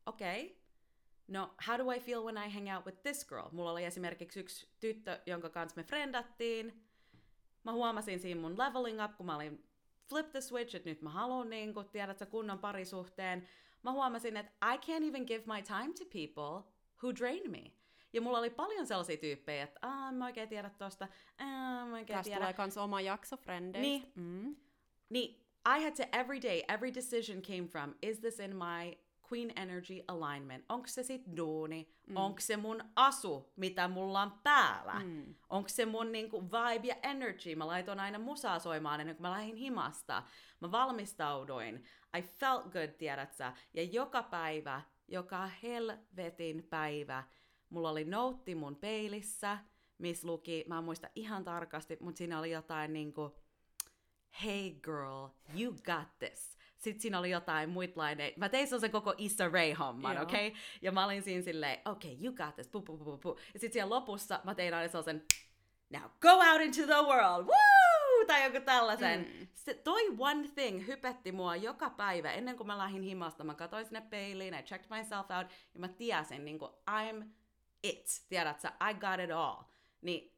okay, no how do I feel when I hang out with this girl? Mulla oli esimerkiksi yksi tyttö, jonka kanssa me friendattiin. Mä huomasin siinä mun leveling up, kun mä olin flip the switch, että nyt mä haluan niin kun, tiedät sä, kunnon parisuhteen. Mä huomasin, että I can't even give my time to people who drain me. Ja mulla oli paljon sellaisia tyyppejä, että Aa, en mä oikein tiedä tosta, Aa, mä oikein Tästä tiedä. tulee kans oma jakso frendeistä. Niin. Mm. Niin, I had to every day, every decision came from, is this in my Queen Energy Alignment. Onko se sit duuni? Mm. Onko se mun asu, mitä mulla on päällä? Mm. Onko se mun niinku vibe ja energy? Mä laitoin aina musaa soimaan ennen kuin mä lähdin himasta. Mä valmistauduin. I felt good, tiedät sä? Ja joka päivä, joka helvetin päivä, mulla oli noutti mun peilissä, missä luki, mä en muista ihan tarkasti, mutta siinä oli jotain niinku, hey girl, you got this. Sitten siinä oli jotain muita laineita. Mä tein sen koko Issa Rae-homman, okei? Okay? Ja mä olin siinä silleen, okay, you got this, pu, pu, pu, pu. Ja sitten siellä lopussa mä tein aina sellaisen, now go out into the world, woo! Tai joku tällaisen. Mm. Se, toi one thing hypetti mua joka päivä. Ennen kuin mä lähdin himasta, mä katsoin sinne peiliin, I checked myself out, ja mä tiesin, niin kuin, I'm it. Tiedät sä, I got it all. Niin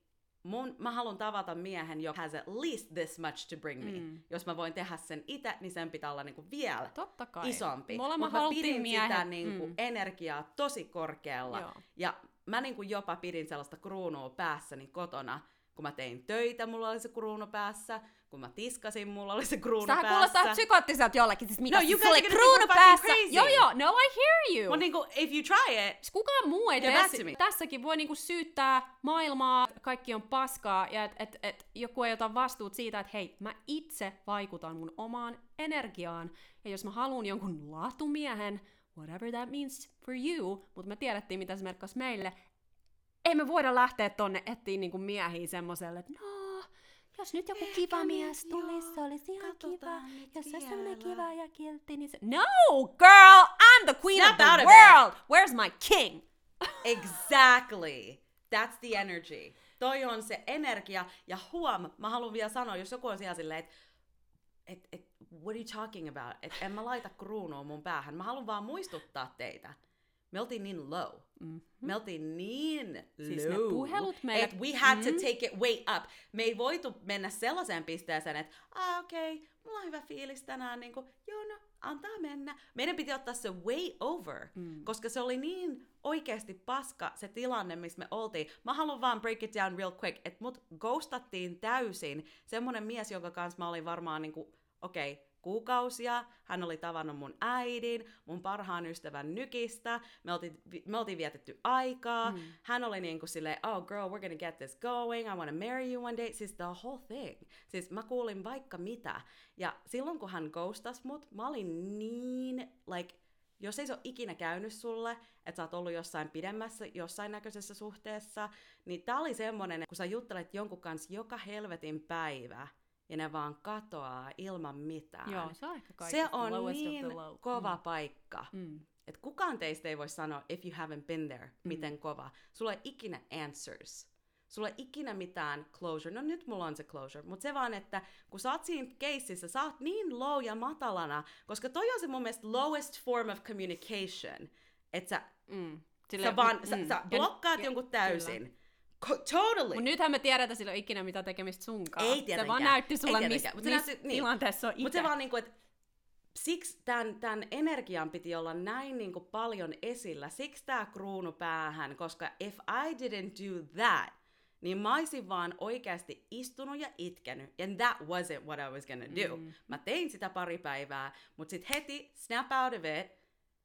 mun, mä haluan tavata miehen, joka has at least this much to bring me. Mm. Jos mä voin tehdä sen itse, niin sen pitää olla niinku vielä Totta kai. isompi. Molemmat Mutta mä pidin miehet. sitä niinku Mm. energiaa tosi korkealla. Joo. Ja mä niinku jopa pidin sellaista kruunua päässäni kotona, kun mä tein töitä, mulla oli se kruunu päässä. Kun mä tiskasin, mulla oli se kruunu Sähän päässä. kuulostaa psykoottiselta jollekin. Siis mikä No, siis oli kruunu päässä. crazy. Joo joo, no I hear you. Mut niinku, if you try it, Siis kukaan muu ei tee. Tässäkin voi niinku syyttää maailmaa, kaikki on paskaa, ja et, et, et joku ei ota vastuut siitä, että hei, mä itse vaikutan mun omaan energiaan, ja jos mä haluan jonkun laatumiehen, whatever that means for you, mutta me tiedettiin, mitä se merkkasi meille, ei me voida lähteä tonne etsiä niinku miehiä semmoselle, että no, jos nyt joku kiva nyt mies tulisi, se olisi ihan kiva. Jos se olisi vielä. kiva ja kiltti, niin se... No, girl, I'm the queen Snap of the out of it. world! Where's my king? <laughs> Exactly. That's the energy. Toi on se energia. Ja huom, mä haluan vielä sanoa, jos joku on siellä silleen, että et, et, what are you talking about? Et en mä laita kruunua mun päähän. Mä haluan vaan muistuttaa teitä. Me oltiin niin low. Mm-hmm. Me oltiin niin Siis ne low. puhelut meille- Että we had to Mhm. take it way up. Me ei voitu mennä sellaiseen pisteeseen, että ah okei, okay, mulla on hyvä fiilis tänään, niin kuin, joo no, antaa mennä. Meidän piti ottaa se way over, mm. koska se oli niin oikeasti paska se tilanne, missä me oltiin. Mä haluan vaan break it down real quick, että mut ghostattiin täysin. Semmonen mies, jonka kanssa mä olin varmaan niinku, okei, okay, kuukausia. Hän oli tavannut mun äidin, mun parhaan ystävän nykistä. Me oltiin, me oltiin vietetty aikaa. Mm. Hän oli niinku silleen, oh girl, we're gonna get this going. I wanna marry you one day. Siis the whole thing. Siis mä kuulin vaikka mitä. Ja silloin kun hän ghostas mut, mä olin niin, like, jos ei se ole ikinä käynyt sulle, että sä oot ollut jossain pidemmässä, jossain näköisessä suhteessa, niin tää oli semmonen, kun sä juttelet jonkun kanssa joka helvetin päivä, ja ne vaan katoaa ilman mitään. Joo, se on ehkä se on niin low. kova paikka. Mm. Että kukaan teistä ei voi sanoa, if you haven't been there, miten kova. Sulla ei ikinä answers. Sulla ei ikinä mitään closure. No nyt mulla on se closure. Mutta se vaan, että kun sä oot siinä keississä, sä oot niin low ja matalana, koska toi on se mun mielestä lowest form of communication. Että sä, Mm. sä vaan, sä, mm. sä Ja- blokkaat ja- jonkun täysin. Co- totally. Mut nythän me tiedetään, että sillä ei ikinä mitään tekemistä sunkaan. Ei Se tietenkään. vaan näytti sulle, missä se mis näytti- niin. tilanteessa on itse. Mutta se vaan niinku, että siksi tämän, tämän energian piti olla näin niinku paljon esillä. Siksi tämä kruunu päähän, koska if I didn't do that, niin mä olisin vaan oikeasti istunut ja itkenyt. And that wasn't what I was gonna do. Mm. Mä tein sitä pari päivää, mutta sitten heti snap out of it.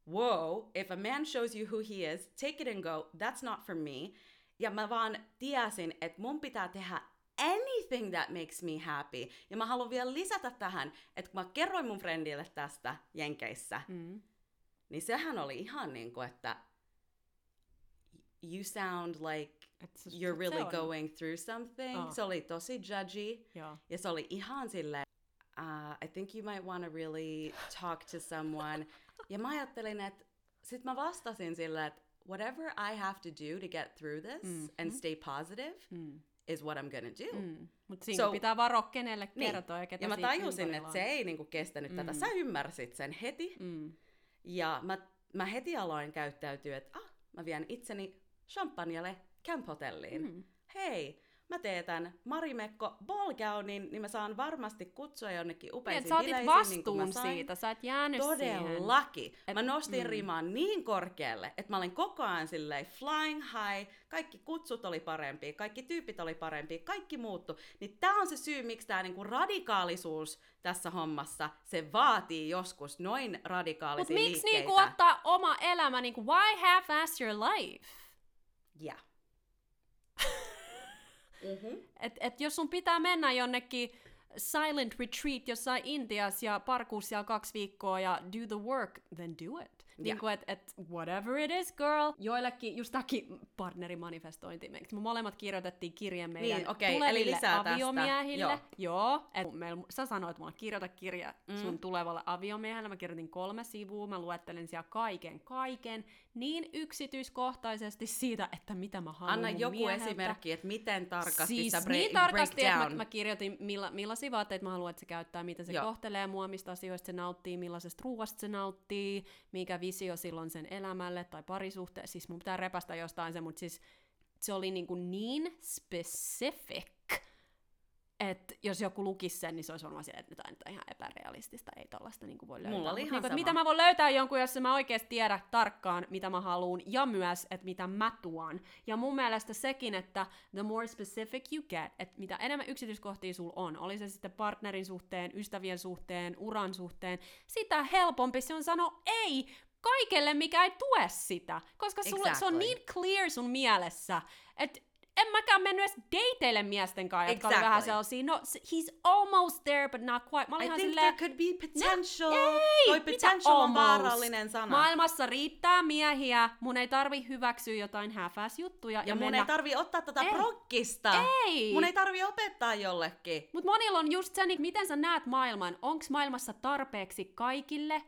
Wow, if a man shows you who he is, take it and go. That's not for me. Ja mä vaan tiesin, että mun pitää tehdä anything that makes me happy. Ja mä haluan vielä lisätä tähän, että kun mä kerroin mun friendille tästä Jenkeissä, Mm. niin sehän oli ihan niin kuin, että you sound like Et se- you're really on- going through something. Oh. Se oli tosi judgy. Joo. Ja se oli ihan silleen, uh, I think you might want to really talk to someone. ja mä ajattelin, että sit mä vastasin silleen, että whatever I have to do to get through this Mhm. and stay positive Mm. is what I'm gonna do. Mm. Mut siinä So- pitää vaan kenelle Niin. kertoa ja ketä Ja mä tajusin, että se ei niinku kestänyt mm. tätä. Sä ymmärsit sen heti. Mm. Ja mä, mä heti aloin käyttäytyä, että ah, mä vien itseni champanjalle Camp Hotelliin. Mm. Hei, mä teetän Marimekko ballgownin, niin mä saan varmasti kutsua jonnekin Niin, upeisiin että sä otit bileisiin, vastuun niin siitä, sä et jäänyt siihen. Todellakin. Et- Mä nostin mm. riman niin korkealle, että mä olin koko ajan silleen flying high, kaikki kutsut oli parempia, kaikki tyypit oli parempia, kaikki muuttu. Niin tää on se syy, miksi tää niinku radikaalisuus tässä hommassa, se vaatii joskus noin Mut radikaalisia miksi liikkeitä. niinku ottaa oma elämä, niinku why half-ass your life? Yeah. <laughs> mm-hmm. Et, et jos sun pitää mennä jonnekin silent retreat jossain Intiassa ja parkuu siellä kaksi viikkoa ja do the work, then do it. Niin kuin, että et, whatever it is, girl. Joillekin, just tämäkin partnerimanifestointi. Me molemmat kirjoitettiin kirjeen meidän Niin, eli tuleville lisää tästä. aviomiehille. Joo. Joo. Et meil, sä sanoit mulle, kirjoita kirja Mm. sun tulevalle aviomiehelle. Mä kirjoitin kolme sivua, mä luettelin siellä kaiken, kaiken. Niin yksityiskohtaisesti siitä, että mitä mä haluan Anna joku mieheltä. esimerkki, että miten tarkasti Siis sä break, niin tarkasti, break että down. mä, mä kirjoitin, milla, millaisia vaatteita mä haluan, että se käyttää, miten se Joo. kohtelee mua, mistä asioista se nauttii, millaisesta ruuasta se nauttii, mikä visio silloin sen elämälle tai parisuhteen. Siis mun pitää repästä jostain se, mutta siis se oli niin, kuin niin specific, että jos joku lukisi sen, niin se olisi varmaan silleen, että tämä on ihan epärealistista, ei tällaista niin voi löytää. Mulla oli ihan niin, sama. mitä mä voin löytää jonkun, jos mä oikeasti tiedä tarkkaan, mitä mä haluan, ja myös, että mitä mä tuon. Ja mun mielestä sekin, että the more specific you get, että mitä enemmän yksityiskohtia sul on, oli se sitten partnerin suhteen, ystävien suhteen, uran suhteen, sitä helpompi se on sanoa ei kaikelle, mikä ei tue sitä. Koska sulle, se on Exactly. niin clear sun mielessä, että en mäkään mennyt edes dateille miesten kanssa, jotka oli Exactly. vähän sellaisia, no he's almost there, but not quite. Mä olin I ihan think silleen, there could be potential. No, ei, Toi potential on vaarallinen sana. Maailmassa riittää miehiä, mun ei tarvi hyväksyä jotain half juttuja ja, ja mun mennä... ei tarvi ottaa tätä Ei. prokkista. Ei! Mun ei tarvi opettaa jollekin. Mut monilla on just se, niin miten sä näet maailman. Onks maailmassa tarpeeksi kaikille?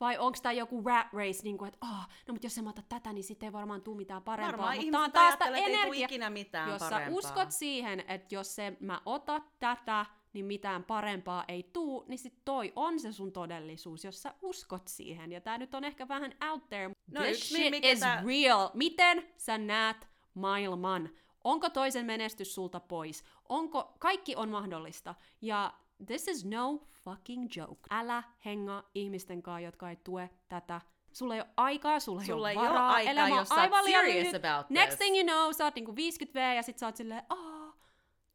Vai onko tämä joku rat race, niin kuin, että oh, no mutta jos en mä ota tätä, niin sitten ei varmaan tule mitään parempaa. Varmaan Mut tää on ihmiset taas tule energia. ikinä mitään Jos parempaa. sä uskot siihen, että jos se mä ota tätä, niin mitään parempaa ei tuu, niin sit toi on se sun todellisuus, jos sä uskot siihen. Ja tää nyt on ehkä vähän out there. No This yksi, shit mikä is tää- real. Miten sä näet maailman? Onko toisen menestys sulta pois? Onko, kaikki on mahdollista. Ja this is no fucking joke. Älä henga ihmisten kanssa, jotka ei tue tätä. Sulla ei ole aikaa, sulla, Sulla ei ei ole varaa. aikaa, Elämä on jos aivan liian serious lyhyt. about Next this. thing you know, sä oot niinku 50V ja sit sä oot silleen, aah,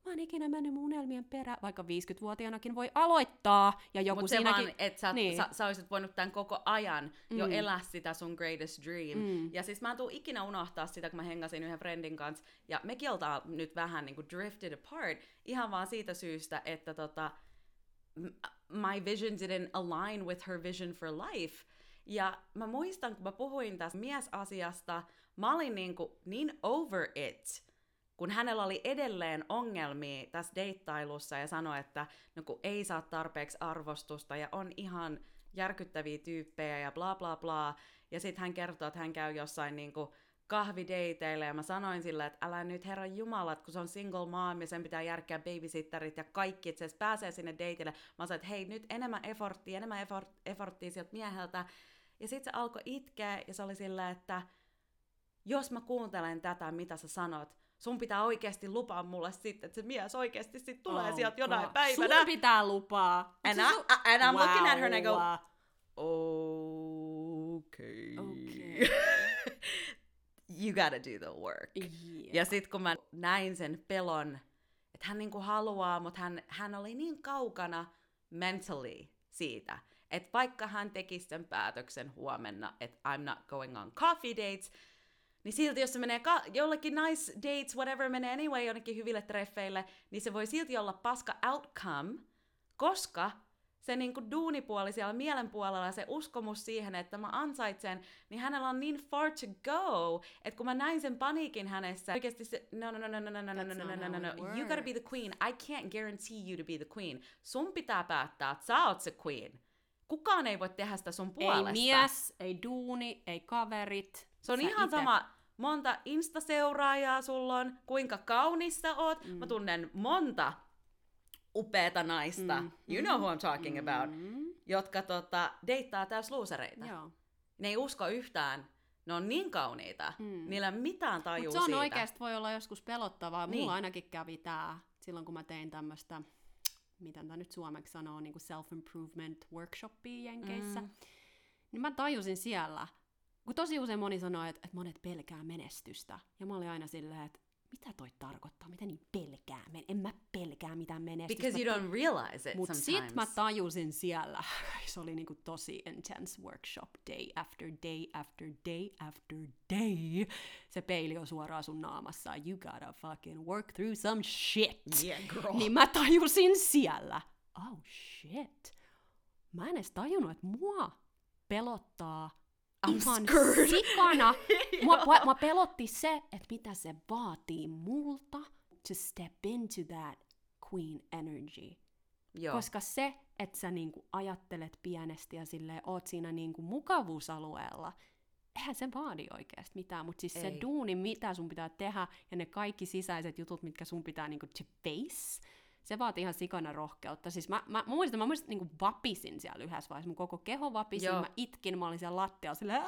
mä oon ikinä mennyt mun unelmien perään. Vaikka 50-vuotiaanakin voi aloittaa ja joku se siinäkin... vaan, että sä, Niin. sä, sä olisit voinut tämän koko ajan jo Mm. elää sitä sun greatest dream. Mm. Ja siis mä en tuu ikinä unohtaa sitä, kun mä hengasin yhden friendin kanssa. Ja mekin oltaan nyt vähän niin kuin drifted apart. Ihan vaan siitä syystä, että tota, my vision didn't align with her vision for life. Ja mä muistan, kun mä puhuin tästä miesasiasta, mä olin niin, kuin, niin over it, kun hänellä oli edelleen ongelmia tässä deittailussa ja sanoi, että no kun ei saa tarpeeksi arvostusta ja on ihan järkyttäviä tyyppejä ja bla bla bla. Ja sitten hän kertoo, että hän käy jossain niinku kahvideiteillä ja mä sanoin sillä, että älä nyt herran jumala, että kun se on single mom ja sen pitää järkkää babysitterit ja kaikki, että se pääsee sinne dateille. Mä sanoin, että hei nyt enemmän efforttia, enemmän effort, efforttia sieltä mieheltä. Ja sitten se alkoi itkeä ja se oli sillä, että jos mä kuuntelen tätä, mitä sä sanot, sun pitää oikeasti lupaa mulle sitten, että se mies oikeasti sit tulee Oh sieltä jonain God. päivänä. Sun pitää lupaa. And, I, and I'm looking at her and I go, Wow. okay. Okay. <laughs> you gotta do the work. Yeah. Ja sit kun mä näin sen pelon, että hän niinku haluaa, mutta hän, hän oli niin kaukana mentally siitä, että vaikka hän tekisi sen päätöksen huomenna, että I'm not going on coffee dates, niin silti jos se menee ka- jollekin nice dates, whatever, menee anyway jonnekin hyville treffeille, niin se voi silti olla paska outcome, koska se niinku duunipuoli siellä mielen puolella ja se uskomus siihen, että mä ansaitsen, niin hänellä on niin far to go, että kun mä näin sen paniikin hänessä, oikeasti se, no no no no no no no no no no no no no, you gotta be the queen, I can't guarantee you to be the queen. Sun pitää päättää, että sä oot se queen. Kukaan ei voi tehdä sitä sun puolesta. Ei mies, ei duuni, ei kaverit. Se on Sä ihan ite. sama, monta Insta-seuraajaa sulla on, kuinka kaunis sä oot. Mm. Mä tunnen monta upeata naista, Mm. you know who I'm talking about, Mm. jotka tota, deittaa täys luusereita. Joo. Ne ei usko yhtään Ne on niin kauniita. Mm. Niillä ei mitään tajua Mut se on siitä. oikeasti voi olla joskus pelottavaa. Niin. Mulla ainakin kävi tää silloin, kun mä tein tämmöistä, miten tämä nyt suomeksi sanoo, niin kuin self-improvement workshopia Jenkeissä. Mm. Niin mä tajusin siellä, kun tosi usein moni sanoo, että, että monet pelkää menestystä. Ja mä olin aina silleen, että mitä toi tarkoittaa? Mitä niin pelkää? En mä pelkää mitään menestystä. Because you don't realize it Mutta sometimes. sit mä tajusin siellä, <laughs> se oli niinku tosi intense workshop, day after day after day after day. Se peili on suoraan sun naamassa, you gotta fucking work through some shit. Yeah, girl. Niin mä tajusin siellä, oh shit. Mä en edes tajunnut, että mua pelottaa ihan sikana. <laughs> Mua, mua, mua pelotti se, että mitä se vaatii multa to step into that queen energy. Joo. Koska se, että sä niinku ajattelet pienesti ja silleen oot siinä niinku mukavuusalueella, eihän se vaadi oikeasti mitään, mutta siis se Ei. duuni, mitä sun pitää tehdä ja ne kaikki sisäiset jutut, mitkä sun pitää niinku to face, se vaatii ihan sikana rohkeutta. Siis mä, mä, mä muistan, mä muistan, niinku vapisin siellä yhdessä vaiheessa. Mun koko keho vapisi, mä itkin, mä olin siellä lattialla silleen!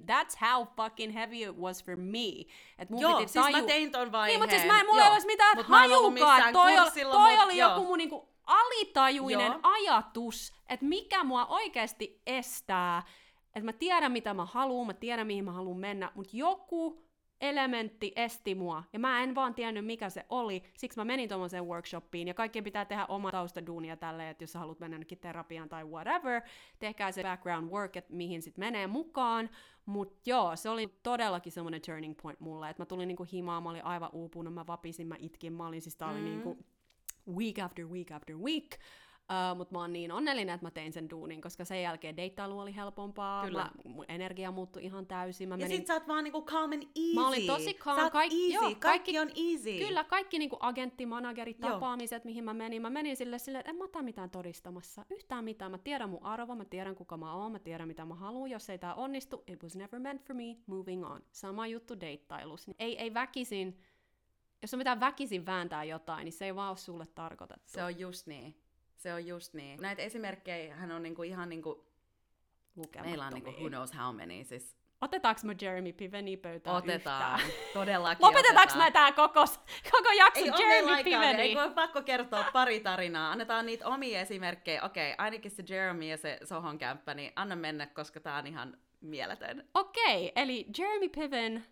That's how fucking heavy it was for me. Et mun Joo, piti siis taju... mä tein ton vaiheen. Niin, mutta siis mä en, mulla Joo. ei olisi mitään Mut hajukaan. Toi, oli, kurssilla, toi mut oli joo. joku mun niinku alitajuinen Joo. ajatus, että mikä mua oikeasti estää. Että mä tiedän, mitä mä haluan, mä tiedän, mihin mä haluan mennä, mutta joku elementti esti mua, ja mä en vaan tiennyt, mikä se oli. Siksi mä menin tuommoiseen workshopiin, ja kaikkien pitää tehdä oma taustaduunia tälleen, että jos sä haluat mennä jonnekin terapiaan tai whatever, tehkää se background work, että mihin sit menee mukaan. Mutta joo, se oli todellakin semmoinen turning point mulle, että mä tulin niinku himaan, mä olin aivan uupunut, mä vapisin, mä itkin, mä olin siis tää oli Mm. niinku week after week after week. Uh, mutta mä oon niin onnellinen, että mä tein sen duunin, koska sen jälkeen deittailu oli helpompaa, Kyllä. Mä, mun energia muuttui ihan täysin. Mä Ja menin, sit sä oot vaan niinku calm and easy. Mä olin tosi calm, Sä oot kaik- easy. joo, kaikki, kaikki- on easy. Kyllä, kaikki niinku agentti, managerit, Joo. tapaamiset, mihin mä menin. Mä menin sille silleen, että en mä ota mitään todistamassa. Yhtään mitään. Mä tiedän mun arvo, mä tiedän kuka mä oon, mä tiedän mitä mä haluan. Jos ei tää onnistu, it was never meant for me, moving on. Sama juttu deittailus. Ei, ei väkisin, jos on mitään väkisin vääntää jotain, niin se ei vaan ole sulle tarkoitettu. Se on just niin. Se on just niin. Näitä esimerkkejä hän on niinku ihan niinku, meillä on niinku who knows how many, siis Otetaanko me Jeremy Piveni pöytään otetaan. yhtään? <laughs> Todellakin Lopetetaanko otetaan. me tää koko, koko jakso Ei ole Jeremy Piveni? ei voi pakko kertoa pari tarinaa. Annetaan niitä omia esimerkkejä. Okei, ainakin se Jeremy ja se Sohon kämppä, niin anna mennä, koska tää on ihan mieletön. Okei, eli Jeremy Piven,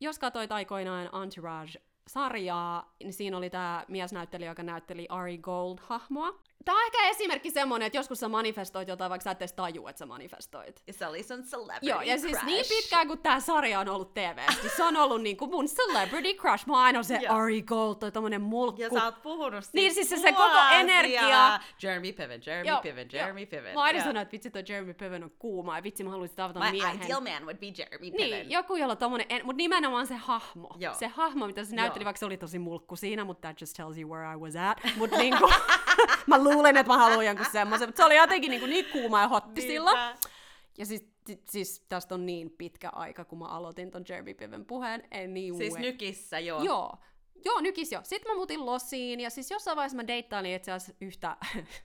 jos katsoit aikoinaan Entourage-sarjaa, niin siinä oli tämä miesnäyttelijä, joka näytteli Ari Gold-hahmoa. Tämä on ehkä esimerkki semmonen, että joskus sä manifestoit jotain, vaikka sä et edes taju, että sä manifestoit. Ja se oli sun celebrity Joo, ja siis crush. niin pitkään kuin tämä sarja on ollut TV, niin se on ollut niinku mun celebrity crush. Mä oon aina se Joo. Ari Gold, toi tommonen mulkku. Ja sä oot puhunut siitä Niin, siis se- se koko energia. Jeremy Piven, Jeremy Joo, Piven. Jeremy Piven. Mä aina sanoin, että vitsi toi Jeremy Piven on kuuma, ja vitsi mä haluaisin tavata My miehen. ideal man would be Jeremy Piven. Niin, joku, jolla on tommonen, en, mutta nimenomaan se hahmo. Joo. Se hahmo, mitä se näytteli, Joo. vaikka se oli tosi mulkku siinä, mutta that just tells you where I was at. Mutta niinku, <laughs> <laughs> mä luulen, että mä haluan jonkun semmoisen, mutta se oli jotenkin niinku niin kuuma ja hotti Niinpä. silloin. Ja siis, si- siis tästä on niin pitkä aika, kun mä aloitin ton Jeremy Piven puheen. Anyway. Siis nykissä, joo. Joo. Joo, nykis jo. Sitten mä muutin losiin ja siis jossain vaiheessa mä deittailin itse asiassa yhtä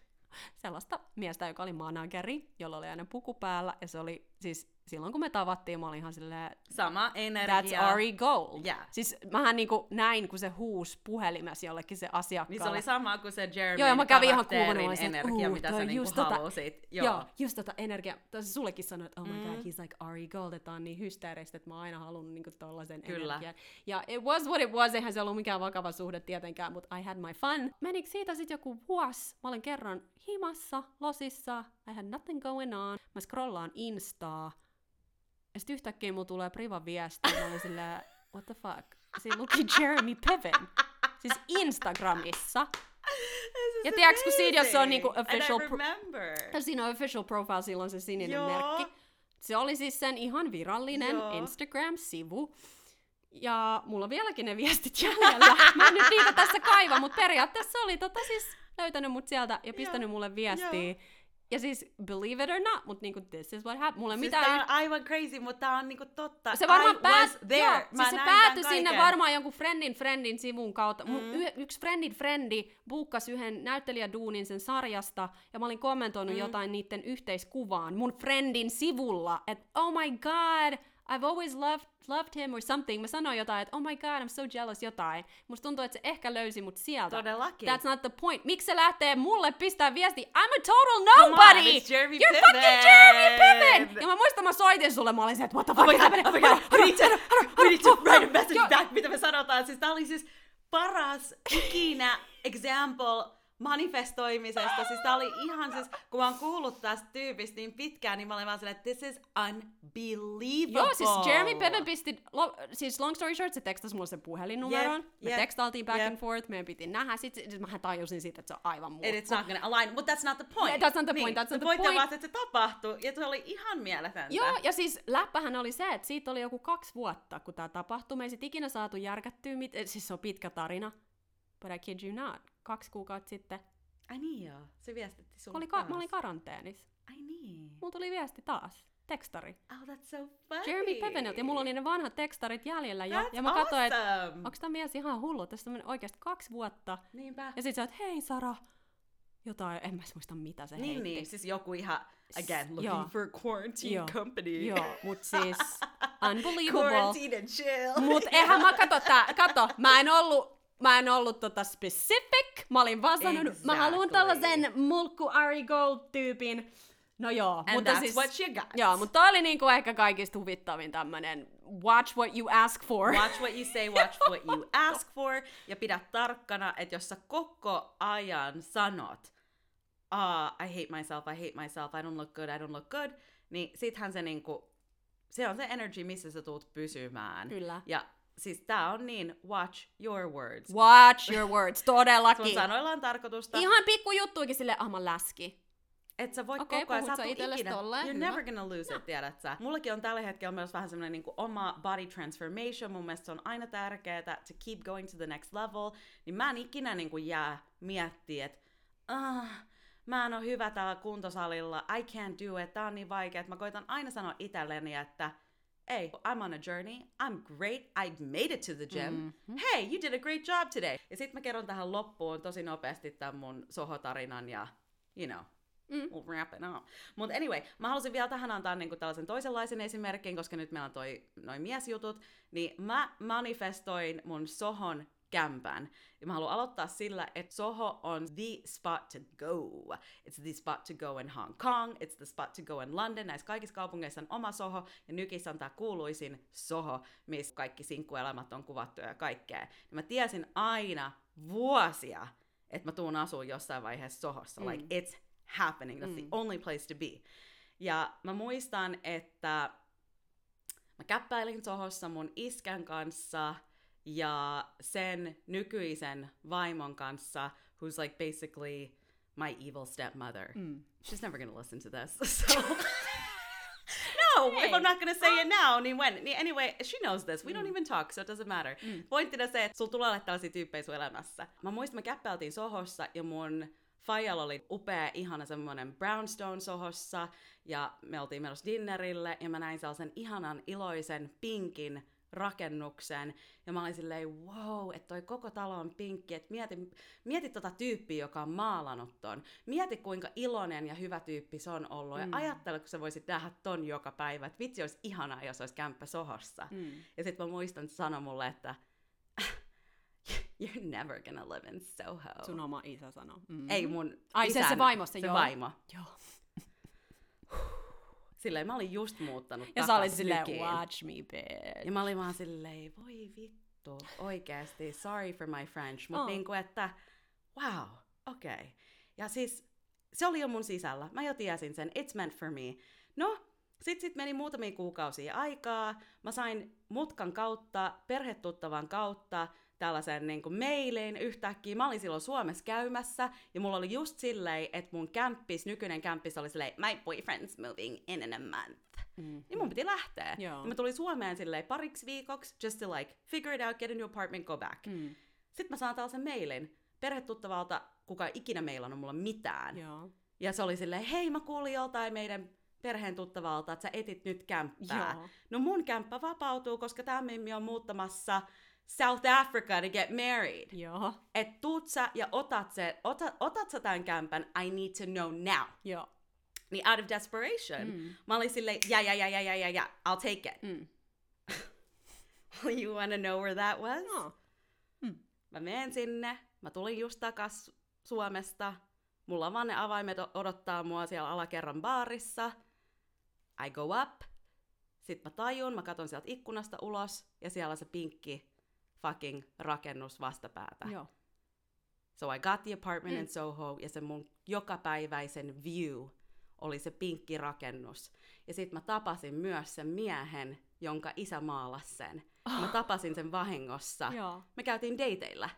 <laughs> sellaista miestä, joka oli manageri, jolla oli aina puku päällä ja se oli siis silloin kun me tavattiin, mä olin ihan silleen, Sama energia. that's Ari Gold. Yeah. Siis mähän niinku näin, kun se huusi puhelimessa jollekin se asiakkaalle. Niin se oli sama kuin se Jeremy Joo, ja mä kävin ihan kuumana, energia, uu, mitä sä niinku tota- halusit. Joo. Joo. Just tota energiaa. Tässä sullekin sanoit, että oh my god, Mm. he's like Ari Gold, että on niin hysteeristä, että mä oon aina halunnut niinku tollasen Kyllä. energian. Ja it was what it was, eihän se ollut mikään vakava suhde tietenkään, mutta I had my fun. Menikö siitä sitten joku vuosi? Mä olin kerran himassa, losissa, I had nothing going on. Mä scrollaan Instaa, ja sitten yhtäkkiä mulla tulee priva viesti, ja mä olin silleen, what the fuck? Siinä luki Jeremy Piven. Siis Instagramissa. Ja tiedätkö, kun siinä, jos se on niinku official pro- siinä on official profile, silloin se sininen Joo. merkki. Se oli siis sen ihan virallinen Joo. Instagram-sivu. Ja mulla on vieläkin ne viestit jäljellä. Mä en nyt niitä tässä kaiva, mutta periaatteessa oli tota siis löytänyt mut sieltä ja pistänyt Joo, mulle viestiä. joo. Ja siis, believe it or not, mutta niinku, this is what happened. Mulla Siis mitään tää on aivan crazy, mutta tää on niinku totta. se varmaan was there. Joo, Mä siis se päätyi sinne varmaan jonkun friendin friendin sivun kautta. Mm. Y- yksi friendin friendi buukkasi yhden näyttelijäduunin sen sarjasta, ja mä olin kommentoinut mm. jotain niiden yhteiskuvaan mun friendin sivulla, että oh my god, I've always loved, loved him or something. Mä sanoin jotain, että oh my god, I'm so jealous jotain. Musta tuntuu, että se ehkä löysi mut sieltä. Todellakin. That's not the point. Miksi se lähtee mulle pistää viesti, I'm a total on, nobody! it's Jeremy You're Piven! fucking Jeremy Piven! Ja mä muistan, mä soitin sulle, mä olin se, että what the fuck Oh my is god, happening? oh my god, we need to, we need to write a message back, mitä me sanotaan. Siis tää oli siis paras ikinä example manifestoimisesta. Siis tää oli ihan siis, kun mä oon kuullut tästä tyypistä niin pitkään, niin mä olin vaan silleen, että this is unbelievable. Joo, siis Jeremy Piven pisti, lo, siis long story short, se tekstasi mulle sen puhelinnumeron, Jep, me jep, tekstailtiin back jep. and forth, meidän piti nähdä, sit, sit mähän tajusin siitä, että se on aivan muuta. And it's not gonna align, but that's not the point. Yeah, that's not the niin, point, that's not the point. point. vaan, että se tapahtui, ja se oli ihan mieletöntä. Joo, ja siis läppähän oli se, että siitä oli joku kaksi vuotta, kun tämä tapahtui. Me ei sit ikinä saatu järkättyä, mit- siis se on pitkä tarina, but I kid you not, kaksi kuukautta sitten, Ai niin joo, se viestitti sulle oli ka- mä olin karanteenissa. Ai niin. Mulla tuli viesti taas, tekstari. Oh, that's so funny. Jeremy Piveniltä, ja mulla oli ne vanhat tekstarit jäljellä jo. That's ja mä katsoin, että awesome. onko tämä mies ihan hullu, tästä on oikeasti kaksi vuotta. Niinpä. Ja sit sä oot, hei Sara, jotain, en mä muista mitä se Niin, heitti. niin, siis joku ihan, again, looking joo. for quarantine Joo. company. Joo, mut siis <laughs> unbelievable. Quarantine and chill. Mut eihän mä kato tää, kato, mä en ollut, mä en ollut tota specific, mä olin vaan sanonut, mä haluan Exactly. tällaisen mulkku Ari Gold-tyypin. No joo, And mutta that's siis, what you got. joo, mutta toi oli niinku ehkä kaikista huvittavin tämmönen watch what you ask for. Watch what you say, watch what you ask for, ja pidä tarkkana, että jos sä koko ajan sanot, ah, I hate myself, I hate myself, I don't look good, I don't look good, niin sittenhän se niinku, se on se energy, missä sä tuut pysymään. Kyllä. Ja siis tää on niin, watch your words. Watch your words, <laughs> todellakin. Sun sanoilla on tarkoitusta. Ihan pikku juttuikin sille, ah mä läski. Et sä voit Okei, koko ajan, sä ikinä, tolleen, you're hyvä. never gonna lose it, tiedät sä. Mullakin on tällä hetkellä myös vähän semmoinen niinku oma body transformation, mun mielestä se on aina tärkeää to keep going to the next level, niin mä en ikinä niinku jää miettiä, että ah, mä en ole hyvä täällä kuntosalilla, I can't do it, tää on niin vaikea, että mä koitan aina sanoa itselleni, että Hey, I'm on a journey. I'm great. I made it to the gym. Mm-hmm. Hey, you did a great job today. Ja sitten mä kerron tähän loppuun tosi nopeasti tämän mun sohotarinan ja, you know, Mm. we'll wrap it up. Mutta anyway, mä halusin vielä tähän antaa niinku tällaisen toisenlaisen esimerkin, koska nyt meillä on toi, noi miesjutut, niin mä manifestoin mun Sohon kämpän. Ja mä haluan aloittaa sillä, että Soho on the spot to go. It's the spot to go in Hong Kong, it's the spot to go in London. Näissä kaikissa kaupungeissa on oma Soho, ja nykissä on tää kuuluisin Soho, missä kaikki sinkkuelämät on kuvattu ja kaikkea. Ja mä tiesin aina vuosia, että mä tuun asuun jossain vaiheessa Sohossa. Mm. Like, it's happening. That's mm. the only place to be. Ja mä muistan, että mä käppäilin Sohossa mun iskän kanssa ja sen nykyisen vaimon kanssa, who's like basically my evil stepmother. Mm. She's never gonna listen to this. <laughs> So <laughs> no, if I'm not gonna say it now, niin when? Niin anyway, she knows this. We don't even talk, so it doesn't matter. Mm. Pointtina se, että sulla tulee olla tällaisia tyyppejä sun elämässä. Mä muistan, me käppäiltiin Sohossa ja mun Fajalla oli upea, ihana semmoinen brownstone sohossa, ja me oltiin menossa dinnerille, ja mä näin sellaisen ihanan, iloisen, pinkin rakennuksen, ja mä olin silleen, wow, että toi koko talo on pinkki, että mieti, mieti tota tyyppiä, joka on maalannut ton. Mieti, kuinka iloinen ja hyvä tyyppi se on ollut, ja Mm. ajattele, kun sä voisit nähdä ton joka päivä, että vitsi olisi ihanaa, jos olisi kämppä sohossa. Mm. Ja sitten mä muistan, että se sanoi mulle, että <laughs> you're never gonna live in Soho. Sun oma isä sanoo. Mm. Ei mun Ai, se- se isän, vaimo, se se joo. vaimo. Joo. Silleen mä olin just muuttanut Ja sä olit silleen, watch me, bitch. Ja mä olin vaan silleen, voi vittu, oikeesti, sorry for my French, mutta Oh. niinku, että wow, okei. Okay. Ja siis se oli jo mun sisällä, mä jo tiesin sen, it's meant for me. No, sit, sit meni muutamia kuukausia aikaa, mä sain mutkan kautta, perhetuttavan kautta, tällaisen niin kuin mailin yhtäkkiä. Mä olin silloin Suomessa käymässä, ja mulla oli just silleen, että mun kämppis, nykyinen kämppis oli silleen, my boyfriend's moving in in a month. Mm. Niin mun piti lähteä. Joo. Ja mä tulin Suomeen silleen pariksi viikoksi, just to like figure it out, get a new apartment, go back. Mm. Mm. Sitten mä saan tällaisen mailin perhetuttavalta, kuka ei ikinä meilannut mulla mitään. Joo. Ja se oli silleen, hei mä kuulin joltain meidän perheen tuttavalta, että sä etit nyt kämppää. Joo. No mun kämppä vapautuu, koska tämä mimmi on muuttamassa South Africa to get married. Joo. Et tuut sä ja otat, se, ota, otat sä tämän kämpän, I need to know now. Joo. Niin out of desperation, mm. mä olin silleen, yeah, yeah, yeah, yeah, yeah, yeah, yeah, I'll take it. Mm. <laughs> you wanna know where that was? Joo. Mä menen sinne, mä tulin just takas Suomesta, mulla on vaan ne avaimet odottaa mua siellä alakerran baarissa. I go up, sit mä tajun, mä katon sieltä ikkunasta ulos, ja siellä on se pinkki fucking rakennus vastapäätä. Joo. So I got the apartment Mm. in Soho, ja se mun jokapäiväisen view oli se pinkki rakennus. Ja sit mä tapasin myös sen miehen, jonka isä maalasi sen. Mä tapasin sen vahingossa. Joo. Me käytiin dateilla.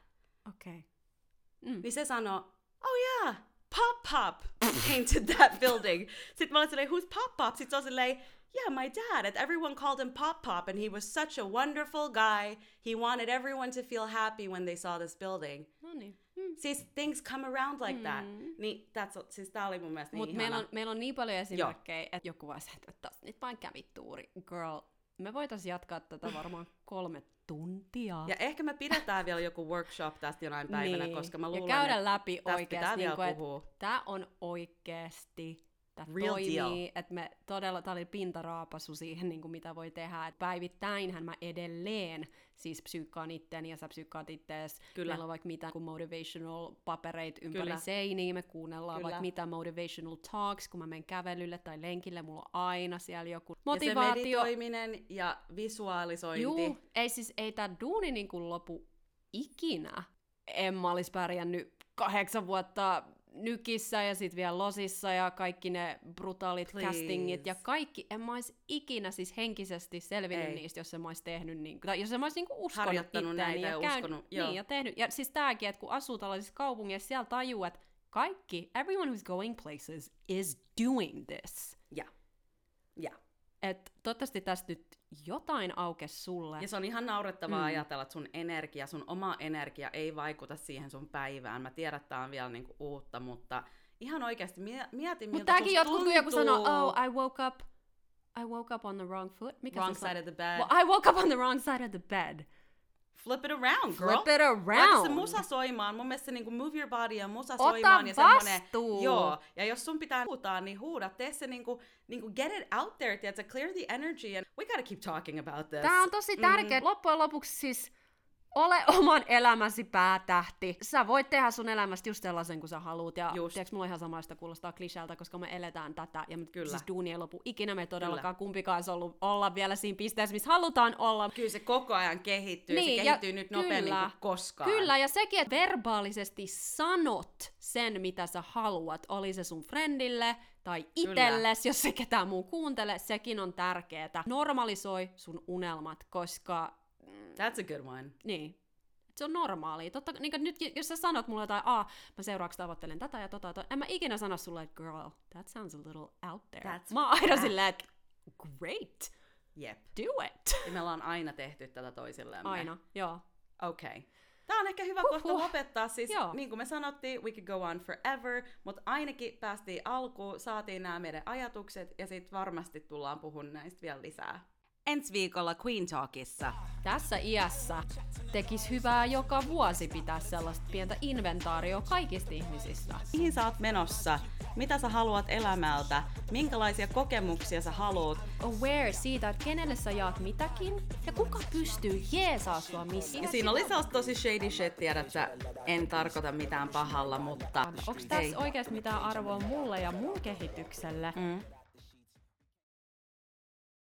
Okei. Okay. Mm. Niin se sanoi, oh yeah, Pop Pop <laughs> came to that building. Sitten mä olin silleen, who's Pop Pop? Sitten se on silleen, yeah, my dad. Everyone called him Pop Pop, and he was such a wonderful guy. He wanted everyone to feel happy when they saw this building. No niin. Mm. Siis things come around like that. Niin, that's, siis tää oli mun mielestä niin Mutta ihana. meillä on, meillä on niin paljon esimerkkejä, että joku vaan että nyt vain kävi tuuri. Girl, me voitaisiin jatkaa tätä varmaan <laughs> kolme tuntia. Ja ehkä me pidetään vielä joku workshop tästä jonain päivänä, niin. koska mä luulen, ja käydä että läpi tästä oikeasti, niin puhua. tämä on oikeasti, tämä Real toimii, deal. että me todella, tämä oli pintaraapasu siihen, niin kuin mitä voi tehdä, että päivittäinhän mä edelleen siis psyykkaan itteni ja sä psyykkaat ittees. Kyllä. Meillä on vaikka mitä kuin motivational papereit ympäri Kyllä. seiniä, me kuunnellaan Kyllä. vaikka mitä motivational talks, kun mä menen kävelylle tai lenkille, mulla on aina siellä joku Ja se motivaatio. meditoiminen ja visualisointi. Juu, ei siis, ei tää duuni niinku lopu ikinä. En mä olis pärjännyt kahdeksan vuotta nykissä ja sit vielä losissa ja kaikki ne brutaalit Please. castingit ja kaikki. En mä ois ikinä siis henkisesti selvinnyt Ei. niistä, jos en mä ois tehnyt niin, tai jos en mä ois niinku uskonut Harjoittanut itteeni näitä ja käyn- uskonut, joo. Niin, ja tehnyt. Ja siis tääkin, että kun asuu tällaisissa kaupungeissa, siellä tajuu, että kaikki, everyone who's going places is doing this. Ja. Ja. Et toivottavasti tästä nyt jotain aukes sulle. Ja se on ihan naurettavaa Mm. ajatella, että sun energia, sun oma energia ei vaikuta siihen sun päivään. Mä tiedän, että tää on vielä niinku uutta, mutta ihan oikeasti mie- mieti, miltä Mutta susta jotkut, kun joku sanoo, oh, I woke up, I woke up on the wrong foot. Mikä Wrong side of the bed. Well, I woke up on the wrong side of the bed. Flip it around, girl. Flip it Laita around. se musa soimaan. Mun mielestä se niinku move your body ja musa Ota soimaan. Ja semmonen, vastuu. joo. Ja jos sun pitää huutaa, niin huuda. Tee se niinku, niinku get it out there, tiedätkö? Clear the energy. And we gotta keep talking about this. Tämä on tosi tärkeä. Mm. Loppujen lopuksi siis ole <laughs> oman elämäsi päätähti. Sä voit tehdä sun elämästä just sellaisen kuin sä haluut. Ja Just. tiedätkö, mulla on ihan samaista kuulostaa kliseeltä, koska me eletään tätä. Ja me, Kyllä. siis duuni ei lopu ikinä. Me ei todellakaan kumpikaan olisi ollut olla vielä siinä pisteessä, missä halutaan olla. Kyllä se koko ajan kehittyy. Niin, se ja kehittyy nyt nopeammin kyllä. kuin koskaan. Kyllä, ja sekin, että verbaalisesti sanot sen, mitä sä haluat, oli se sun friendille tai itelles, jos se ketään muu kuuntele, sekin on tärkeää. Normalisoi sun unelmat, koska That's a good one. niin, se on normaalia. Totta, niin kuin nyt, jos sä sanot mulle jotain, aa, mä seuraavaksi tavoittelen tätä ja tota, tota, en mä ikinä sano sulle, että girl, that sounds a little out there. That's mä oon aina silleen, että great, Jep. do it. Ja me ollaan aina tehty tätä toisillemme. Aina, joo. Okei. Okay. Tämä on ehkä hyvä Huhhuh. kohta lopettaa. Siis Joo. niin kuin me sanottiin, we could go on forever, mutta ainakin päästiin alkuun, saatiin nämä meidän ajatukset ja sitten varmasti tullaan puhumaan näistä vielä lisää. Ensi viikolla Queen Talkissa. Tässä iässä tekis hyvää joka vuosi pitää sellaista pientä inventaario kaikista ihmisistä. Mihin sä oot menossa? Mitä sä haluat elämältä? Minkälaisia kokemuksia sä haluat? Aware siitä, että kenelle sä jaat mitäkin ja kuka pystyy jeesaa sua missä. Ja siinä oli sellaista tosi shady shit, tiedät sä, en tarkoita mitään pahalla, mutta Onko tässä oikeasti mitään arvoa mulle ja mun kehitykselle? Mm.